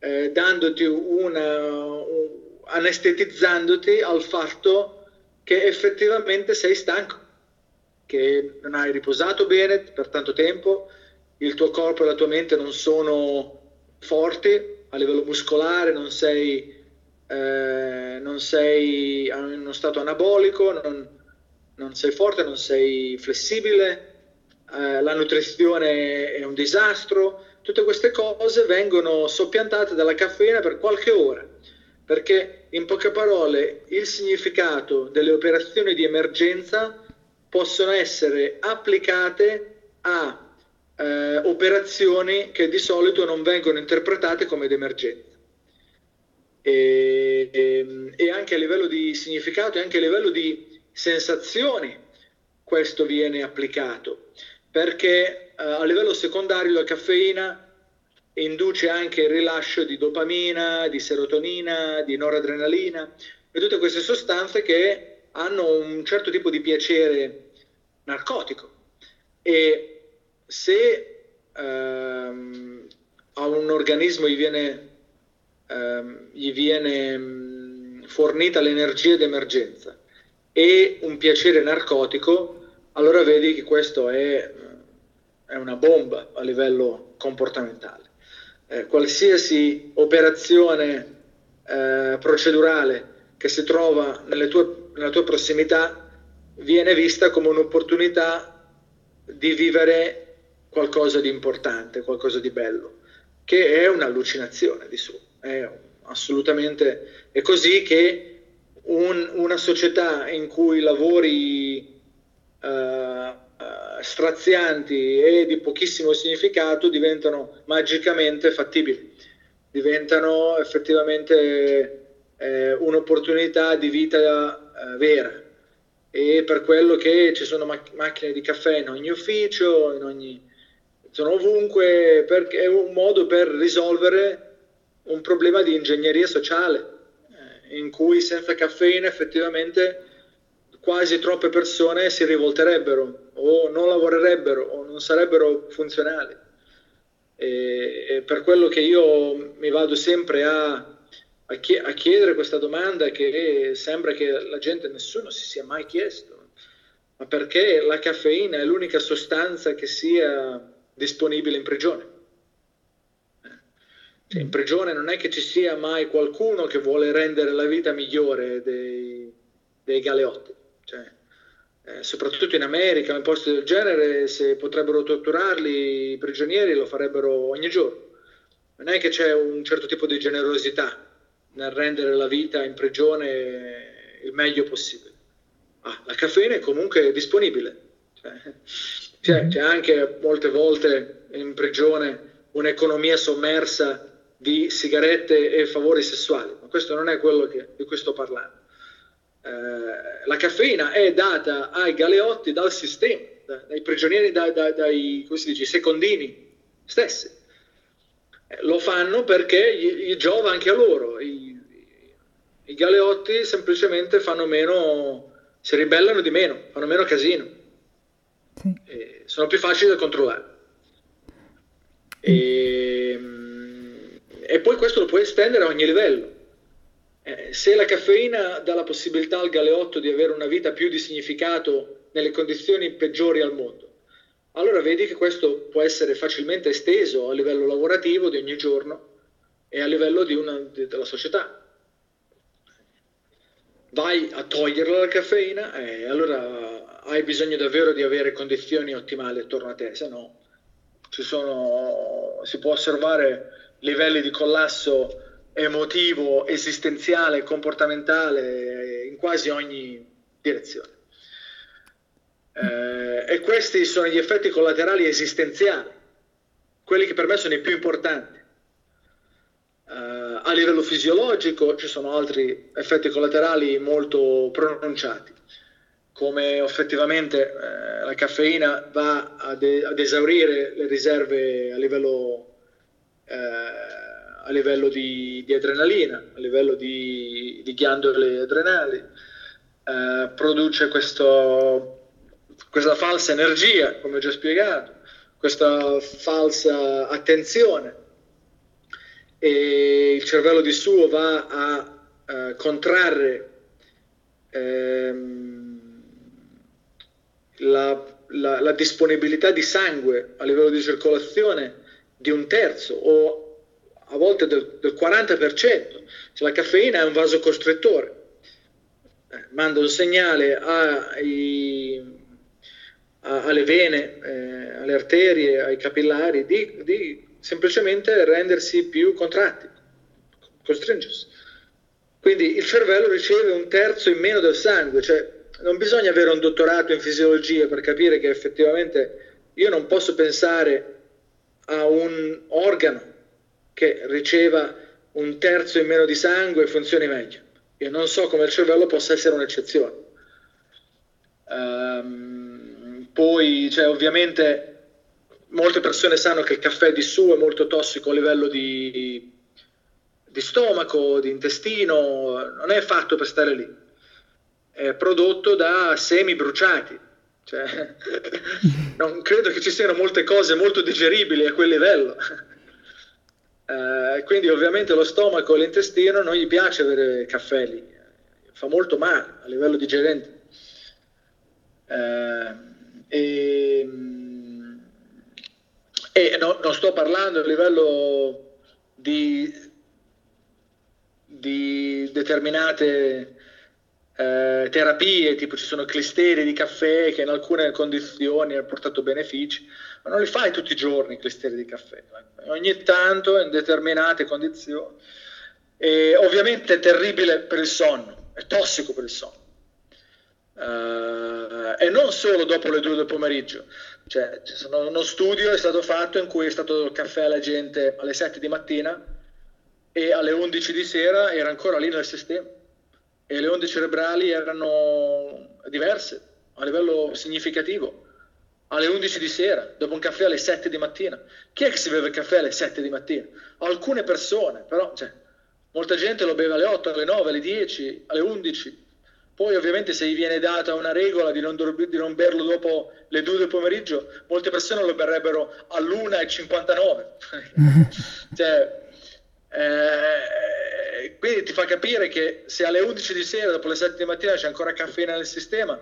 eh, dandoti una, un, anestetizzandoti al fatto che effettivamente sei stanco che non hai riposato bene per tanto tempo, il tuo corpo e la tua mente non sono forti a livello muscolare, non sei, eh, non sei in uno stato anabolico, non, non sei forte, non sei flessibile, eh, la nutrizione è un disastro, tutte queste cose vengono soppiantate dalla caffeina per qualche ora, perché in poche parole il significato delle operazioni di emergenza possono essere applicate a eh, operazioni che di solito non vengono interpretate come d'emergenza. E, e, e, anche a livello di significato e anche a livello di sensazioni questo viene applicato perché eh, a livello secondario la caffeina induce anche il rilascio di dopamina, di serotonina, di noradrenalina e tutte queste sostanze che hanno un certo tipo di piacere narcotico. E se ehm, a un organismo gli viene, ehm, gli viene mh, fornita l'energia d'emergenza e un piacere narcotico, allora vedi che questo è, è una bomba a livello comportamentale. Eh, qualsiasi operazione eh, procedurale che si trova tue, nella tua prossimità viene vista come un'opportunità di vivere qualcosa di importante, qualcosa di bello, che è un'allucinazione di su. È assolutamente è così che un, una società in cui lavori uh, strazianti e di pochissimo significato diventano magicamente fattibili, diventano effettivamente eh, un'opportunità di vita eh, vera. E per quello che ci sono mac- macchine di caffè in ogni ufficio, in ogni, sono ovunque, perché è un modo per risolvere un problema di ingegneria sociale in cui senza caffeina effettivamente quasi troppe persone si rivolterebbero o non lavorerebbero o non sarebbero funzionali. E, e per quello che io mi vado sempre a, a, chiedere questa domanda che sembra che la gente, nessuno si sia mai chiesto, ma perché la caffeina è l'unica sostanza che sia disponibile in prigione? Cioè, in prigione non è che ci sia mai qualcuno che vuole rendere la vita migliore dei, dei galeotti. Cioè, eh, soprattutto in America, in posti del genere, se potrebbero torturarli i prigionieri lo farebbero ogni giorno. Non è che c'è un certo tipo di generosità nel rendere la vita in prigione il meglio possibile. Ah, la caffeina è comunque disponibile. Cioè, c'è, c'è anche molte volte in prigione un'economia sommersa di sigarette e favori sessuali, ma questo non è quello che, di cui sto parlando. Eh, la caffeina è data ai galeotti dal sistema, da, dai prigionieri, da, da, dai dice, secondini stessi. Eh, lo fanno perché gli, gli, giova anche a loro. I, I, galeotti semplicemente fanno meno, si ribellano di meno, fanno meno casino. Sì. sono più facili da controllare. E, e poi questo lo puoi estendere a ogni livello. Eh, se la caffeina dà la possibilità al galeotto di avere una vita più di significato nelle condizioni peggiori al mondo, allora vedi che questo può essere facilmente esteso a livello lavorativo di ogni giorno e a livello una, di, della società. Vai a toglierla la caffeina e allora hai bisogno davvero di avere condizioni ottimali attorno a te, se no sono, si può osservare livelli di collasso emotivo, esistenziale, comportamentale in quasi ogni direzione. Eh, e questi sono gli effetti collaterali esistenziali, quelli che per me sono i più importanti. Eh, a livello fisiologico ci sono altri effetti collaterali molto pronunciati, come effettivamente eh, la caffeina va ad, ad esaurire le riserve a livello eh, a livello di, di, adrenalina, a livello di, di ghiandole adrenali, eh, produce questo, questa falsa energia, come ho già spiegato, questa falsa attenzione. E il cervello di suo va a eh, contrarre ehm, la, la, la disponibilità di sangue a livello di circolazione di un terzo o a volte del, del 40%. Cioè, la caffeina è un vasocostrittore, eh, manda un segnale ai, a, alle vene, eh, alle arterie, ai capillari di, di, semplicemente rendersi più contratti, costringersi. Quindi il cervello riceve un terzo in meno del sangue, cioè non bisogna avere un dottorato in fisiologia per capire che effettivamente io non posso pensare a un organo che riceva un terzo in meno di sangue e funzioni meglio. Io non so come il cervello possa essere un'eccezione. Um, poi, cioè, ovviamente, molte persone sanno che il caffè di su è molto tossico a livello di, di stomaco, di intestino, non è fatto per stare lì. È prodotto da semi bruciati. Cioè, non credo che ci siano molte cose molto digeribili a quel livello. Eh, quindi ovviamente lo stomaco e l'intestino non gli piace avere caffè lì, fa molto male a livello digerente. Eh, e, e no, non sto parlando a livello di, di determinate eh, terapie, tipo ci sono clisteri di caffè che in alcune condizioni hanno portato benefici, ma non li fai tutti i giorni i clisteri di caffè, ogni tanto in determinate condizioni. E ovviamente è terribile per il sonno, è tossico per il sonno. Uh, e non solo dopo le due del pomeriggio, cioè, sono, uno studio è stato fatto in cui è stato dato il caffè alla gente alle 7 di mattina e alle 11 di sera era ancora lì nel sistema e le onde cerebrali erano diverse a livello significativo. Alle 11 di sera, dopo un caffè alle 7 di mattina. Chi è che si beve il caffè alle 7 di mattina? Alcune persone, però cioè, molta gente lo beve alle 8, alle 9, alle 10, alle 11. Poi ovviamente se gli viene data una regola di non, di non berlo dopo le 2 del pomeriggio, molte persone lo berrebbero all'1.59. cioè, eh, quindi ti fa capire che se alle 11 di sera, dopo le 7 di mattina, c'è ancora caffeina nel sistema,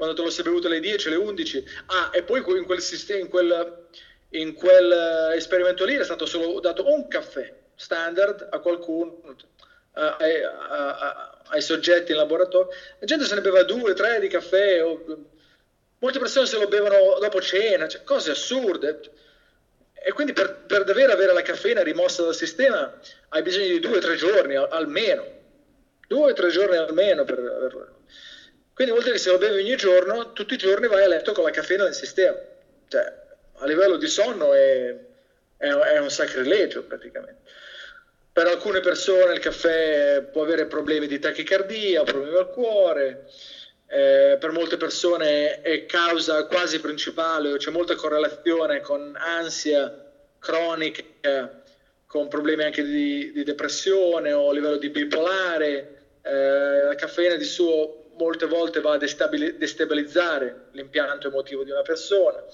quando te lo sei bevuto alle 10, alle 11, ah, e poi in quel, sistema, in quel, in quel esperimento lì è stato solo dato un caffè standard a qualcuno, a, a, a, ai soggetti in laboratorio. La gente se ne beva due, tre di caffè, o, molte persone se lo bevono dopo cena, cioè, cose assurde. E quindi per, per davvero avere la caffeina rimossa dal sistema hai bisogno di due o tre giorni almeno. Due o tre giorni almeno per averlo. Quindi vuol dire che se lo bevi ogni giorno, tutti i giorni vai a letto con la caffeina nel sistema. Cioè, a livello di sonno è, è, è un sacrilegio praticamente. Per alcune persone il caffè può avere problemi di tachicardia, problemi al cuore, eh, per molte persone è causa quasi principale, c'è molta correlazione con ansia cronica, con problemi anche di, di depressione o a livello di bipolare. Eh, la caffeina di suo molte volte va a destabilizzare l'impianto emotivo di una persona.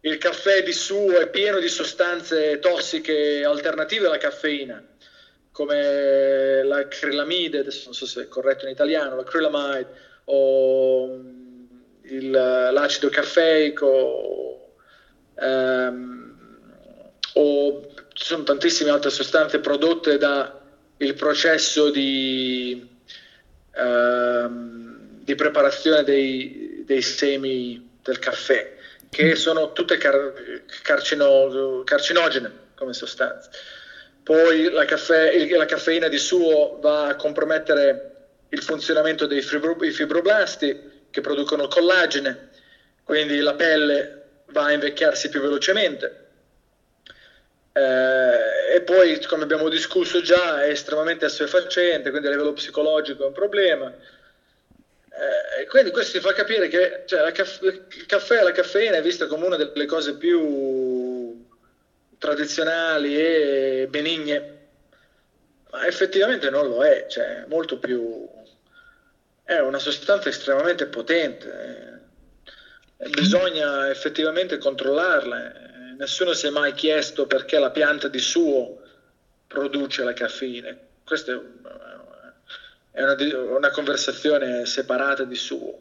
Il caffè di suo è pieno di sostanze tossiche alternative alla caffeina, come l'acrilamide, adesso non so se è corretto in italiano, l'acrylamide, o il, l'acido caffeico ehm, o ci sono tantissime altre sostanze prodotte dal processo di, ehm, di preparazione dei, dei, semi del caffè che sono tutte car- carcino- carcinogene come sostanze. Poi la, caffè, la caffeina di suo va a compromettere il funzionamento dei fibroblasti che producono collagene, quindi la pelle va a invecchiarsi più velocemente. Eh, e poi, come abbiamo discusso già, è estremamente assuefacente, quindi a livello psicologico è un problema. Eh, quindi questo ti fa capire che cioè, caff- il caffè e la caffeina è vista come una delle cose più tradizionali e benigne, ma effettivamente non lo è, cioè molto più è una sostanza estremamente potente, eh, bisogna effettivamente controllarla. Nessuno si è mai chiesto perché la pianta di suo produce la caffeina. Questa è una, una conversazione separata di suo.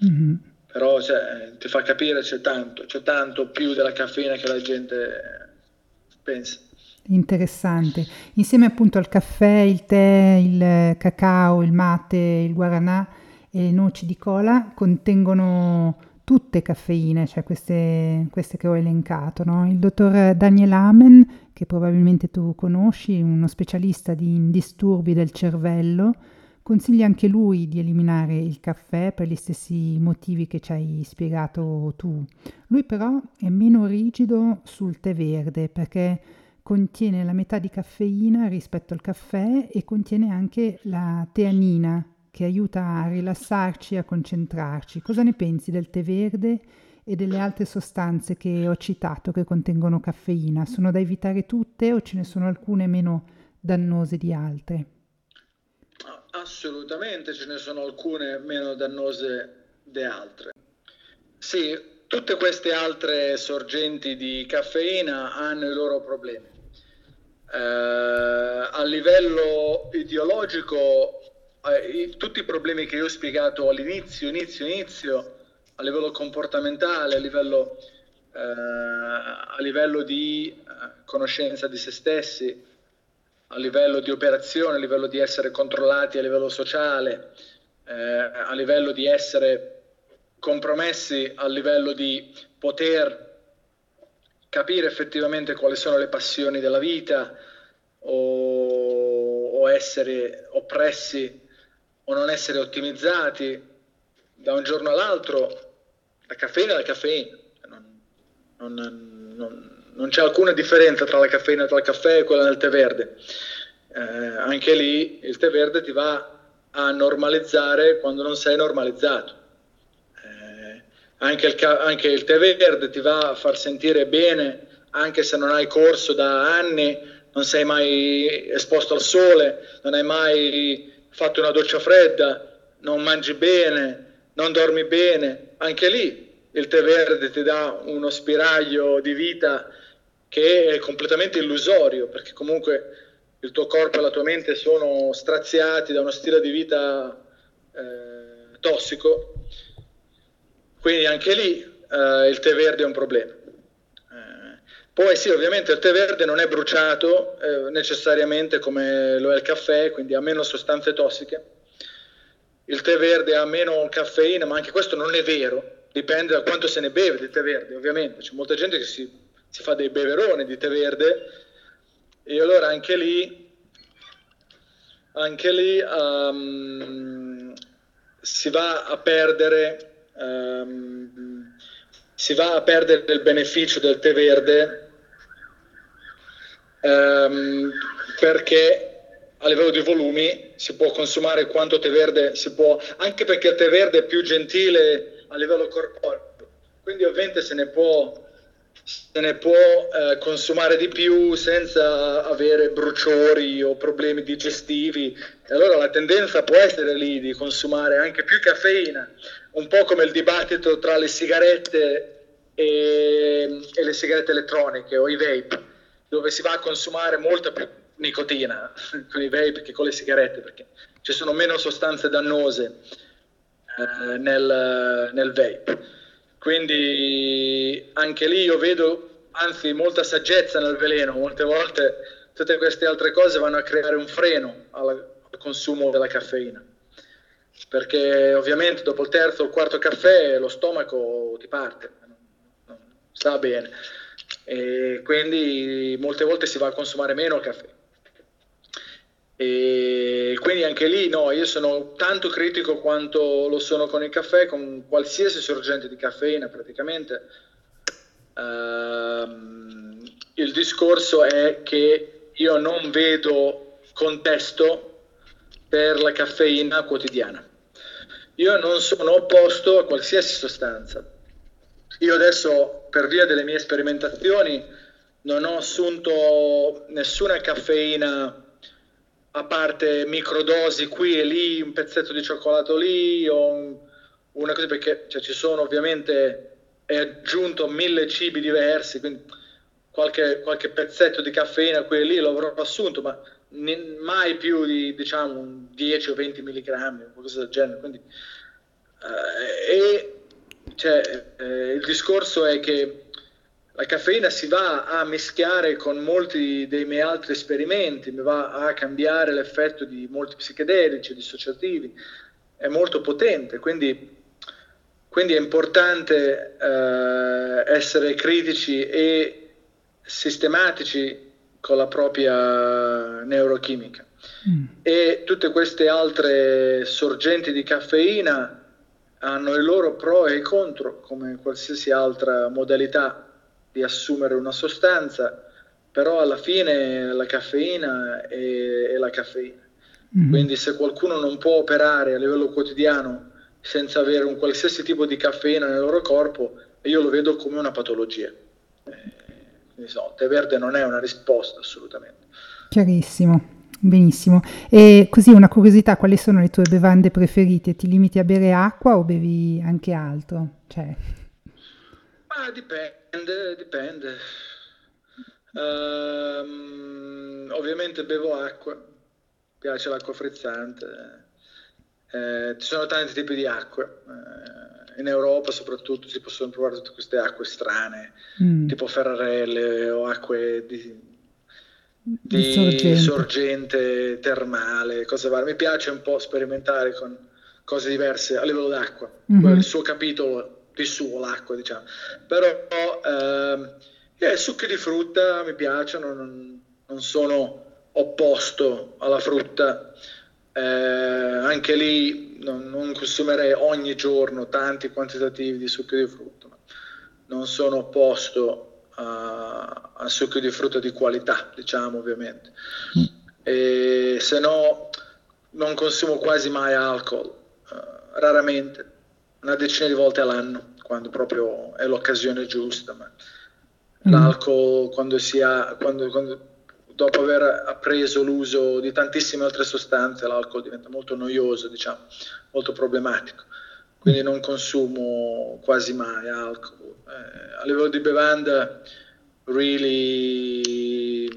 Eh. Mm-hmm. Però cioè, ti fa capire c'è tanto, c'è tanto più della caffeina che la gente pensa. Interessante. Insieme appunto al caffè, il tè, il cacao, il mate, il guaranà e le noci di cola contengono tutte caffeine, cioè queste, queste che ho elencato. No? Il dottor Daniel Amen, che probabilmente tu conosci, uno specialista di disturbi del cervello, consiglia anche lui di eliminare il caffè per gli stessi motivi che ci hai spiegato tu. Lui però è meno rigido sul tè verde perché contiene la metà di caffeina rispetto al caffè e contiene anche la teanina che aiuta a rilassarci e a concentrarci. Cosa ne pensi del tè verde e delle altre sostanze che ho citato che contengono caffeina? Sono da evitare tutte o ce ne sono alcune meno dannose di altre? Assolutamente ce ne sono alcune meno dannose di altre. Sì, tutte queste altre sorgenti di caffeina hanno i loro problemi. Eh, a livello ideologico, eh, tutti i problemi che io ho spiegato all'inizio, inizio, inizio, a livello comportamentale, a livello, eh, a livello di eh, conoscenza di se stessi, a livello di operazione, a livello di essere controllati a livello sociale, eh, a livello di essere compromessi, a livello di poter capire effettivamente quali sono le passioni della vita o, o essere oppressi o non essere ottimizzati da un giorno all'altro, la caffeina è la caffeina. Non, non, non, non c'è alcuna differenza tra la caffeina il caffè e quella del tè verde. Eh, anche lì il tè verde ti va a normalizzare quando non sei normalizzato. Eh, anche, il, anche il tè verde ti va a far sentire bene anche se non hai corso da anni, non sei mai esposto al sole, non hai mai fatto una doccia fredda, non mangi bene, non dormi bene, anche lì il tè verde ti dà uno spiraglio di vita che è completamente illusorio, perché comunque il tuo corpo e la tua mente sono straziati da uno stile di vita eh, tossico, quindi anche lì eh, il tè verde è un problema. Poi sì, ovviamente il tè verde non è bruciato eh, necessariamente come lo è il caffè, quindi ha meno sostanze tossiche. Il tè verde ha meno caffeina, ma anche questo non è vero, dipende da quanto se ne beve di tè verde, ovviamente. C'è molta gente che si si fa dei beveroni di tè verde e allora anche lì, anche lì um, si va a perdere um, si va a perdere il beneficio del tè verde um, perché a livello di volumi si può consumare quanto tè verde si può, anche perché il tè verde è più gentile a livello corporeo, quindi ovviamente se ne può se ne può eh, consumare di più senza avere bruciori o problemi digestivi. E allora la tendenza può essere lì di consumare anche più caffeina, un po' come il dibattito tra le sigarette e, e le sigarette elettroniche o i vape, dove si va a consumare molta più nicotina con i vape che con le sigarette, perché ci sono meno sostanze dannose eh, nel, nel vape. Quindi anche lì io vedo, anzi, molta saggezza nel veleno. Molte volte tutte queste altre cose vanno a creare un freno al consumo della caffeina. Perché ovviamente dopo il terzo o quarto caffè lo stomaco ti parte, non sta bene. E quindi molte volte si va a consumare meno caffè. E quindi anche lì no, io sono tanto critico quanto lo sono con il caffè, con qualsiasi sorgente di caffeina praticamente. Uh, il discorso è che io non vedo contesto per la caffeina quotidiana. Io non sono opposto a qualsiasi sostanza. Io adesso, per via delle mie sperimentazioni, non ho assunto nessuna caffeina a parte microdosi qui e lì, un pezzetto di cioccolato lì o un, una cosa perché cioè, ci sono ovviamente è aggiunto mille cibi diversi, quindi qualche, qualche pezzetto di caffeina qui e lì lo avrò assunto, ma mai più di diciamo 10 o 20 milligrammi, qualcosa del genere. Quindi, eh, e cioè, eh, il discorso è che la caffeina si va a mischiare con molti dei miei altri esperimenti, mi va a cambiare l'effetto di molti psichedelici, dissociativi, è molto potente, quindi, quindi è importante eh, essere critici e sistematici con la propria neurochimica. Mm. E tutte queste altre sorgenti di caffeina hanno i loro pro e i contro, come qualsiasi altra modalità di assumere una sostanza, però alla fine la caffeina è, è la caffeina. Mm-hmm. Quindi se qualcuno non può operare a livello quotidiano senza avere un qualsiasi tipo di caffeina nel loro corpo, io lo vedo come una patologia. Eh, quindi no, tè verde non è una risposta assolutamente. Chiarissimo. Benissimo. E così una curiosità, quali sono le tue bevande preferite? Ti limiti a bere acqua o bevi anche altro? Cioè... Ah, dipende, dipende. Um, ovviamente bevo acqua, piace l'acqua frizzante. Eh, ci sono tanti tipi di acque. Eh, in Europa soprattutto si possono trovare tutte queste acque strane, mm. tipo ferrarelle o acque di, di sorgente. sorgente. termale, cose varie. Mi piace un po' sperimentare con cose diverse a livello d'acqua, mm-hmm. il suo capitolo di suo, l'acqua, diciamo. Però ehm, eh, succhi di frutta mi piacciono, non, non sono opposto alla frutta. Eh, anche lì non, non, consumerei ogni giorno tanti quantitativi di succhi di frutta, non sono opposto a, a succo di frutta di qualità, diciamo ovviamente. Mm. E se no non consumo quasi mai alcol, uh, raramente, una decina di volte all'anno, quando proprio è l'occasione giusta. Ma mm. l'alcol quando si ha, quando, quando, dopo aver appreso l'uso di tantissime altre sostanze, l'alcol diventa molto noioso, diciamo, molto problematico. Quindi non consumo quasi mai alcol eh, a livello di bevanda, really,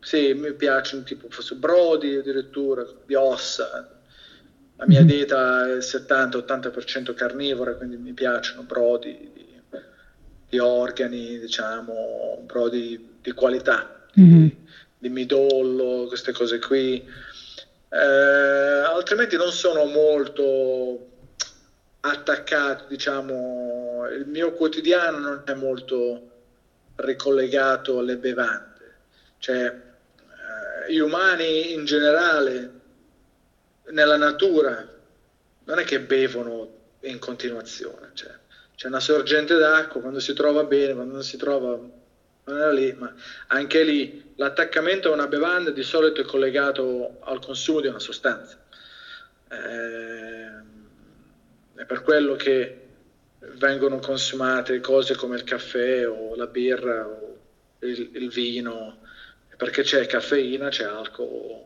sì, mi piacciono tipo forse brodi addirittura, di ossa. La mia mm-hmm. dieta è 70-80% carnivora, quindi mi piacciono brodi di, di organi, diciamo, brodi di qualità, mm-hmm. di, di midollo, queste cose qui. Eh, altrimenti non sono molto attaccato, diciamo, il mio quotidiano non è molto ricollegato alle bevande. Cioè, eh, gli umani in generale, nella natura, non è che bevono in continuazione. Cioè, c'è una sorgente d'acqua, quando si trova bene, quando non si trova non era lì, ma anche lì l'attaccamento a una bevanda di solito è collegato al consumo di una sostanza. Eh, è per quello che vengono consumate cose come il caffè o la birra o il, il vino, perché c'è caffeina, c'è alcol.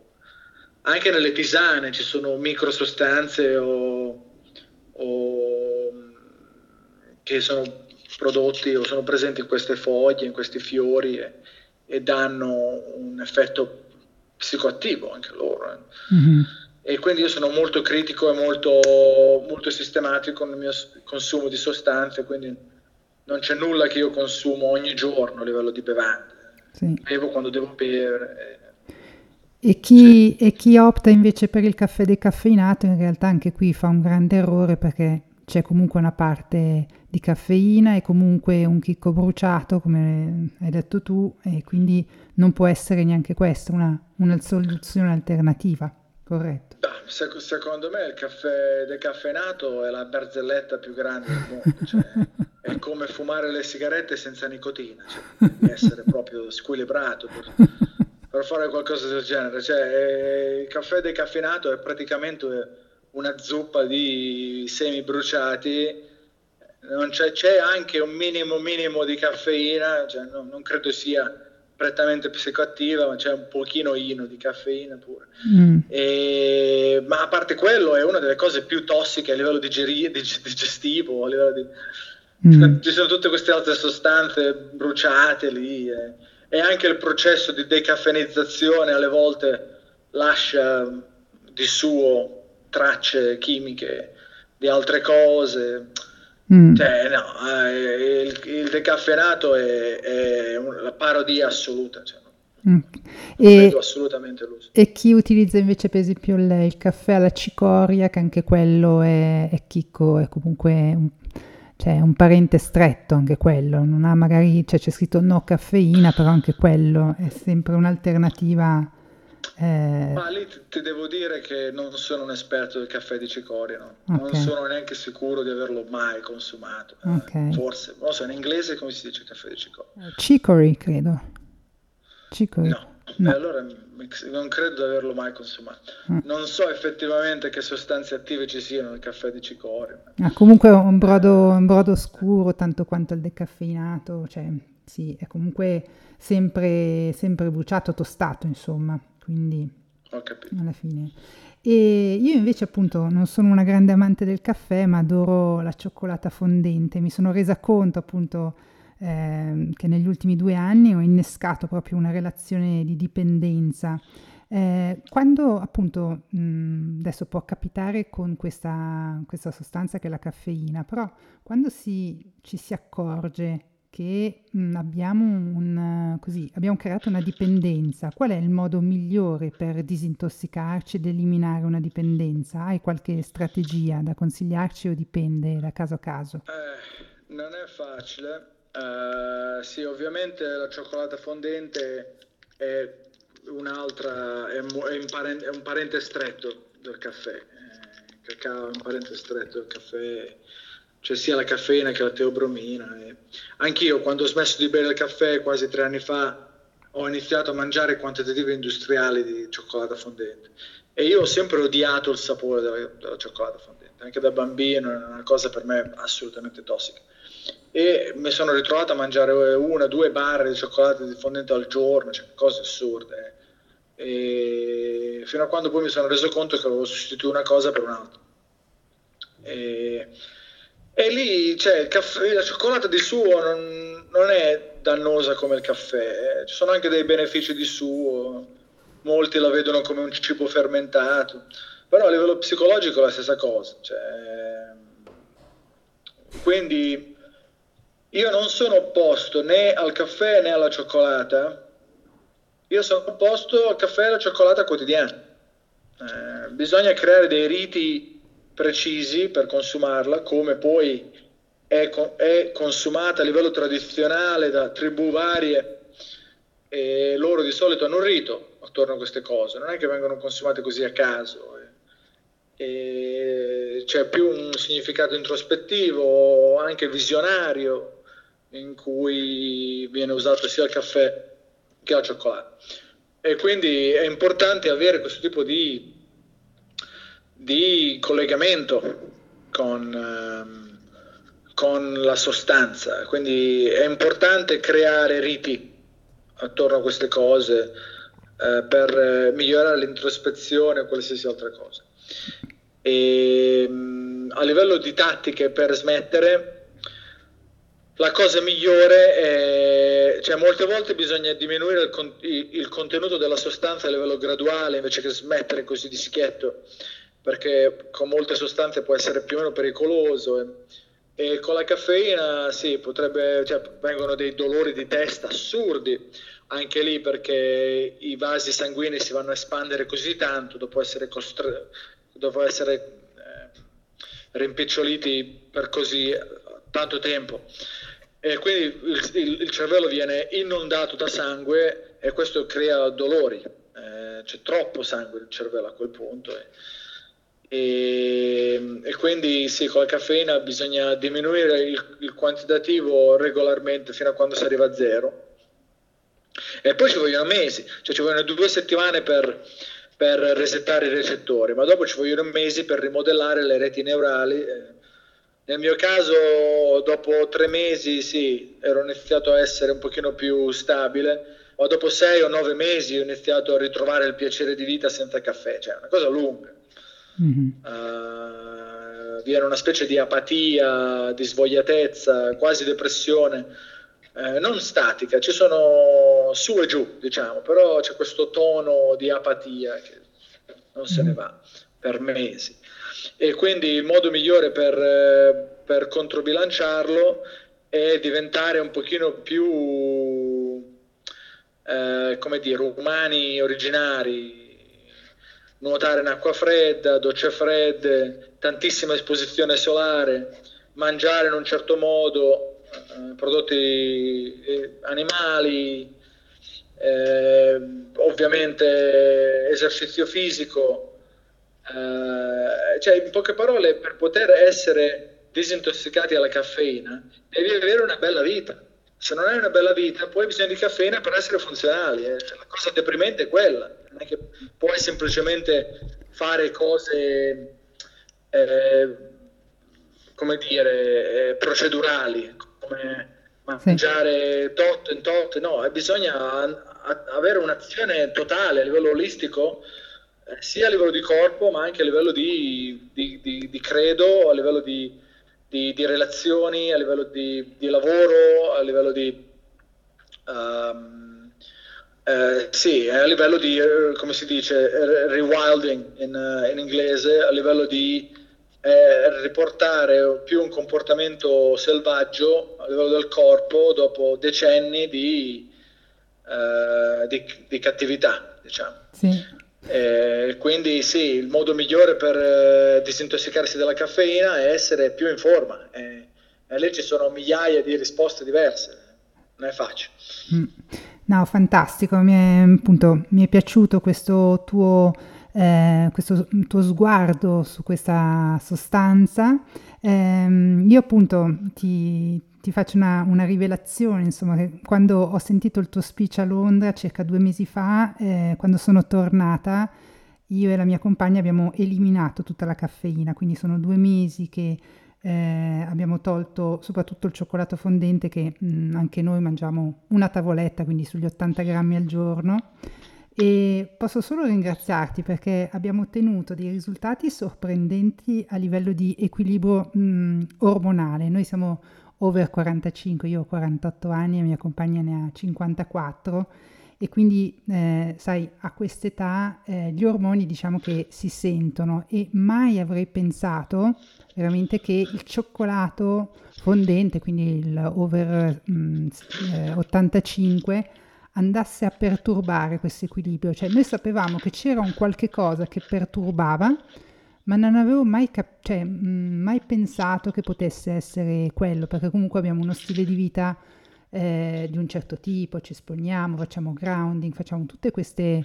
Anche nelle tisane ci sono microsostanze o, o che sono prodotti o sono presenti in queste foglie, in questi fiori e, e danno un effetto psicoattivo anche loro. Eh. Mm-hmm e quindi io sono molto critico e molto, molto sistematico nel mio consumo di sostanze, quindi non c'è nulla che io consumo ogni giorno a livello di bevande. Sì. Bevo quando devo bere. E chi, sì. e chi, opta invece per il caffè decaffeinato in realtà anche qui fa un grande errore perché c'è comunque una parte di caffeina e comunque un chicco bruciato, come hai detto tu, e quindi non può essere neanche questa una, una soluzione alternativa, corretto? secondo me il caffè decaffeinato è la barzelletta più grande del mondo. Cioè, è come fumare le sigarette senza nicotina, cioè, devi essere proprio squilibrato per, per, fare qualcosa del genere. Cioè, il caffè decaffeinato è praticamente una zuppa di semi bruciati. C'è, c'è, anche un minimo minimo di caffeina, cioè, non, non credo sia prettamente psicoattiva, ma c'è un pochino ino di caffeina pure. Mm. E, ma a parte quello è una delle cose più tossiche a livello digeri- digestivo, a livello di... Mm. Ci sono tutte queste altre sostanze bruciate lì e, e, anche il processo di decaffeinizzazione alle volte lascia di suo tracce chimiche di altre cose. Mm. Cioè, no, eh, il, il, decaffeinato è, è la parodia assoluta. Cioè, mm. e, assolutamente l'uso. E chi utilizza invece per esempio il, il, caffè alla cicoria, che anche quello è, è chicco, è comunque un, cioè, un parente stretto, anche quello. Non ha magari, cioè, c'è scritto no caffeina, però anche quello è sempre un'alternativa eh... Ma lì ti devo dire che non sono un esperto del caffè di cicoria, no? okay. non sono neanche sicuro di averlo mai consumato. Eh, okay. Forse, non so, in inglese come si dice caffè di cicoria? Chicory, credo. Chicory. No, No. Allora non credo di averlo mai consumato. Mm. Non so effettivamente che sostanze attive ci siano nel caffè di cicoria. Ah, comunque un brodo, un brodo scuro tanto quanto il decaffeinato, cioè sì, è comunque sempre, sempre bruciato, tostato, insomma, quindi alla fine. E io invece appunto non sono una grande amante del caffè, ma adoro la cioccolata fondente. Mi sono resa conto appunto eh, che negli ultimi due anni ho innescato proprio una relazione di dipendenza. Eh, quando appunto mh, adesso può capitare con questa, questa sostanza che è la caffeina, però quando si, ci si accorge che mh, abbiamo, un, così, abbiamo creato una dipendenza. Qual è il modo migliore per disintossicarci ed eliminare una dipendenza? Hai qualche strategia da consigliarci o dipende da caso a caso? Eh, non è facile. Uh, sì, ovviamente la cioccolata fondente è un'altra, è, è, parente, è un parente stretto del caffè. Eh, il cacao è un parente stretto del caffè cioè sia la caffeina che la teobromina. E anch'io quando ho smesso di bere il caffè quasi tre anni fa ho iniziato a mangiare quantitativi industriali di cioccolata fondente e io ho sempre odiato il sapore della, della cioccolata fondente, anche da bambino è una cosa per me assolutamente tossica. E mi sono ritrovato a mangiare una, due barre di cioccolata fondente al giorno, cioè cose assurde. E fino a quando poi mi sono reso conto che avevo sostituito una cosa per un'altra. E e lì cioè, caffè, la cioccolata di suo non, non, è dannosa come il caffè, ci sono anche dei benefici di suo, molti la vedono come un cibo fermentato, però a livello psicologico è la stessa cosa. Cioè, quindi io non sono opposto né al caffè né alla cioccolata, io sono opposto al caffè e alla cioccolata quotidiana. Eh, bisogna creare dei riti precisi per consumarla, come poi è, è consumata a livello tradizionale da tribù varie e loro di solito hanno un rito attorno a queste cose, non è che vengono consumate così a caso. E c'è più un significato introspettivo, anche visionario, in cui viene usato sia il caffè che la cioccolata. E quindi è importante avere questo tipo di di collegamento con, ehm, con la sostanza, quindi è importante creare riti attorno a queste cose eh, per migliorare l'introspezione o qualsiasi altra cosa. E, mm, a livello di tattiche per smettere, la cosa migliore è, cioè molte volte bisogna diminuire il, con, il, il contenuto della sostanza a livello graduale invece che smettere così di schietto perché con molte sostanze può essere più o meno pericoloso. E, e con la caffeina sì, potrebbe, cioè, vengono dei dolori di testa assurdi, anche lì perché i vasi sanguigni si vanno a espandere così tanto dopo essere, costre- dopo essere eh, rimpiccioliti per così tanto tempo. E quindi il, il, il, cervello viene inondato da sangue e questo crea dolori. Eh, c'è troppo sangue nel cervello a quel punto. E, e, e, quindi sì, con la caffeina bisogna diminuire il, il, quantitativo regolarmente fino a quando si arriva a zero. E poi ci vogliono mesi, cioè ci vogliono due settimane per, per resettare i recettori, ma dopo ci vogliono mesi per rimodellare le reti neurali. Nel mio caso, dopo tre mesi, sì, ero iniziato a essere un pochino più stabile, ma dopo sei o nove mesi ho iniziato a ritrovare il piacere di vita senza caffè, cioè una cosa lunga. Mm-hmm. Uh, viene una specie di apatia, di svogliatezza, quasi depressione, eh, non statica, ci sono su e giù, diciamo, però c'è questo tono di apatia che non se ne mm-hmm. va per mesi. E quindi il modo migliore per, per controbilanciarlo è diventare un pochino più, eh, come dire, umani, originari, nuotare in acqua fredda, docce fredde, tantissima esposizione solare, mangiare in un certo modo eh, prodotti eh, animali, eh, ovviamente esercizio fisico, eh, cioè in poche parole per poter essere disintossicati alla caffeina devi avere una bella vita, se non hai una bella vita, poi hai bisogno di caffeina per essere funzionali. Eh. La cosa deprimente è quella, non è che puoi semplicemente fare cose, eh, come dire, eh, procedurali, come mangiare tot in tot, no, bisogna avere un'azione totale a livello olistico, eh, sia a livello di corpo, ma anche a livello di, di, di, di credo, a livello di di, di relazioni, a livello di, di, lavoro, a livello di... Um, eh, sì, a livello di, eh, come si dice, rewilding in, uh, in inglese, a livello di eh, riportare più un comportamento selvaggio a livello del corpo dopo decenni di, di, di cattività, diciamo. Sì. Eh, quindi sì, il modo migliore per eh, disintossicarsi dalla caffeina è essere più in forma. Eh, lì ci sono migliaia di risposte diverse, non è facile. Mm. No, fantastico, mi è, appunto, mi è piaciuto questo tuo, eh, questo tuo sguardo su questa sostanza. Ehm, io appunto ti, ti faccio una, una, rivelazione, insomma, quando ho sentito il tuo speech a Londra circa due mesi fa, eh, quando sono tornata, io e la mia compagna abbiamo eliminato tutta la caffeina, quindi sono due mesi che eh, abbiamo tolto soprattutto il cioccolato fondente che mh, mm, anche noi mangiamo una tavoletta, quindi sugli 80 grammi al giorno. E posso solo ringraziarti perché abbiamo ottenuto dei risultati sorprendenti a livello di equilibrio mh, mm, ormonale. Noi siamo over 45, io ho 48 anni e mia compagna ne ha 54 e quindi eh, sai a quest'età eh, gli ormoni diciamo che si sentono. E mai avrei pensato veramente che il cioccolato fondente, quindi il over mh, mm, eh, 85 andasse a perturbare questo equilibrio, cioè noi sapevamo che c'era un qualche cosa che perturbava ma non avevo mai, cap- cioè, mh, mm, mai pensato che potesse essere quello, perché comunque abbiamo uno stile di vita eh, di un certo tipo, ci esponiamo, facciamo grounding, facciamo tutte queste,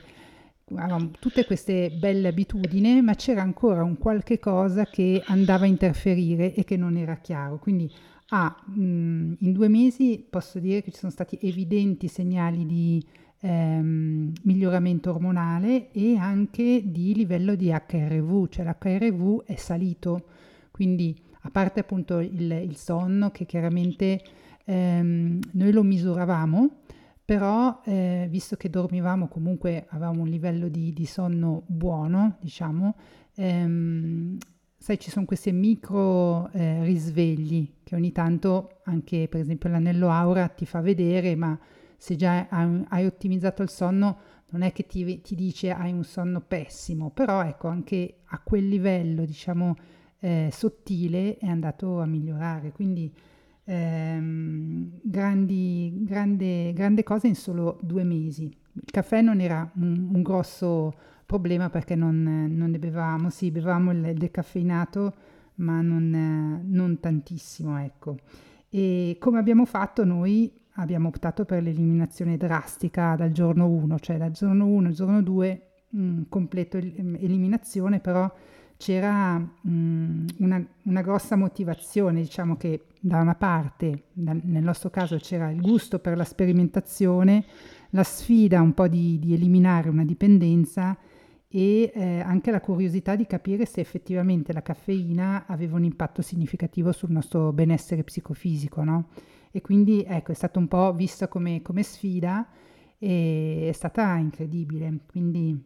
tutte queste belle abitudini, ma c'era ancora un qualche cosa che andava a interferire e che non era chiaro. Quindi ah, mh, mm, in due mesi posso dire che ci sono stati evidenti segnali di ehm, miglioramento ormonale e anche di livello di HRV, cioè l'HRV è salito, quindi a parte appunto il, il sonno che chiaramente ehm, noi lo misuravamo, però eh, visto che dormivamo comunque avevamo un livello di, di sonno buono, diciamo, ehm, sai ci sono questi micro eh, risvegli che ogni tanto anche per esempio l'anello aura ti fa vedere, ma se già hai ottimizzato il sonno, non è che ti, ti, dice hai un sonno pessimo, però ecco, anche a quel livello, diciamo, eh, sottile è andato a migliorare. Quindi ehm, grandi, grande, grande cosa in solo due mesi. Il caffè non era un, un grosso problema perché non, non, ne bevavamo, sì, bevevamo il decaffeinato, ma non, non tantissimo, ecco. E come abbiamo fatto noi abbiamo optato per l'eliminazione drastica dal giorno 1, cioè dal giorno 1 al giorno 2 mh, completo el- eliminazione, però c'era mh, una, una, grossa motivazione, diciamo che da una parte, da, nel nostro caso c'era il gusto per la sperimentazione, la sfida un po' di, di eliminare una dipendenza e eh, anche la curiosità di capire se effettivamente la caffeina aveva un impatto significativo sul nostro benessere psicofisico, no? E quindi ecco è stato un po' vista come, come sfida e è stata incredibile. Quindi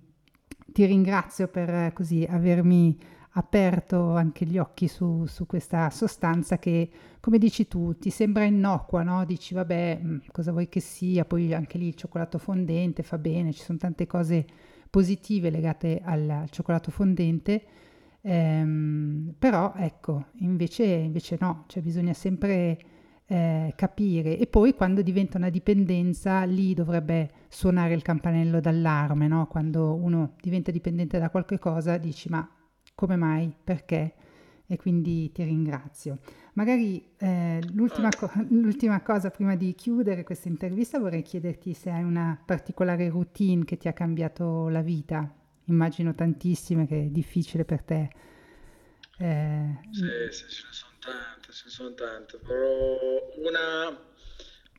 ti ringrazio per così avermi aperto anche gli occhi su, su, questa sostanza che, come dici tu, ti sembra innocua, no? Dici, vabbè, mm, cosa vuoi che sia, poi anche lì il cioccolato fondente fa bene, ci sono tante cose positive legate al, al cioccolato fondente, ehm, però ecco, invece, invece no, cioè bisogna sempre eh, capire e poi quando diventa una dipendenza lì dovrebbe suonare il campanello d'allarme, no? quando uno diventa dipendente da qualche cosa dici ma come mai, perché? E quindi ti ringrazio. Magari eh, l'ultima, co- l'ultima cosa prima di chiudere questa intervista vorrei chiederti se hai una particolare routine che ti ha cambiato la vita. Immagino tantissime che è difficile per te. Eh, sì, sì, ce ne sono tante, ce ne sono tante, però una,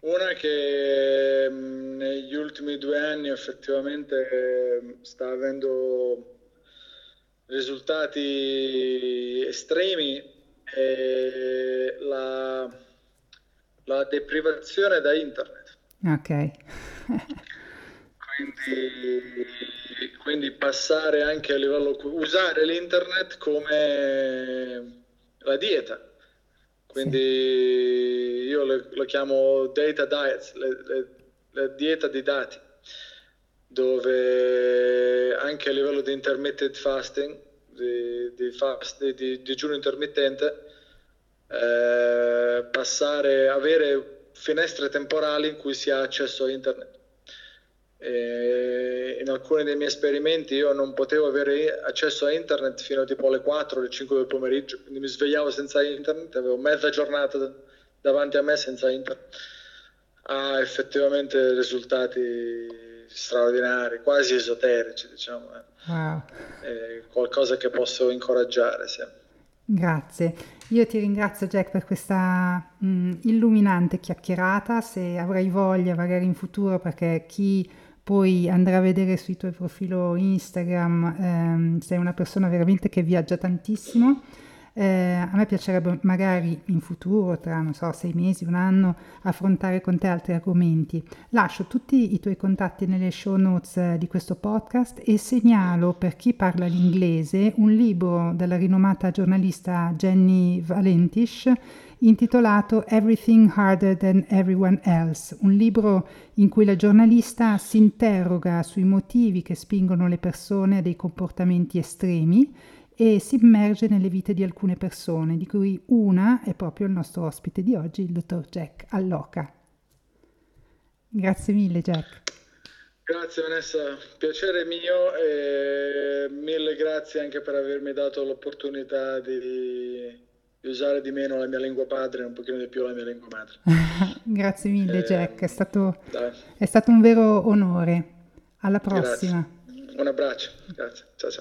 Una che mh, negli ultimi due anni effettivamente mh, sta avendo risultati estremi è la, la deprivazione da internet. Ok. Quindi, quindi passare anche a livello, usare l'internet come la dieta. Quindi io lo, lo chiamo data diets, la dieta di dati, dove anche a livello di intermittent fasting, di, di, fast, di, di digiuno intermittente, eh, passare, avere finestre temporali in cui si ha accesso a internet. E in alcuni dei miei esperimenti io non potevo avere accesso a internet fino a tipo alle 4 alle 5 del pomeriggio, quindi mi svegliavo senza internet, avevo mezza giornata davanti a me senza internet. Ha effettivamente risultati straordinari, quasi esoterici, diciamo. Eh. Wow. È qualcosa che posso incoraggiare. Sì. Grazie. Io ti ringrazio Jack per questa mh, illuminante chiacchierata, se avrai voglia magari in futuro perché chi poi andrà a vedere sul tuo profilo Instagram ehm, sei una persona veramente che viaggia tantissimo eh, a me piacerebbe magari in futuro, tra non so, sei mesi, un anno, affrontare con te altri argomenti. Lascio tutti i tuoi contatti nelle show notes eh, di questo podcast e segnalo per chi parla l'inglese un libro della rinomata giornalista Jenny Valentish intitolato Everything Harder Than Everyone Else, un libro in cui la giornalista si interroga sui motivi che spingono le persone a dei comportamenti estremi e si immerge nelle vite di alcune persone, di cui una è proprio il nostro ospite di oggi, il dottor Jack Alloca. Grazie mille Jack. Grazie Vanessa, piacere mio e mille grazie anche per avermi dato l'opportunità di, di usare di meno la mia lingua padre e un pochino di più la mia lingua madre. grazie mille e, Jack, è stato, è stato, un vero onore. Alla prossima. Grazie. Un abbraccio, grazie. Ciao ciao.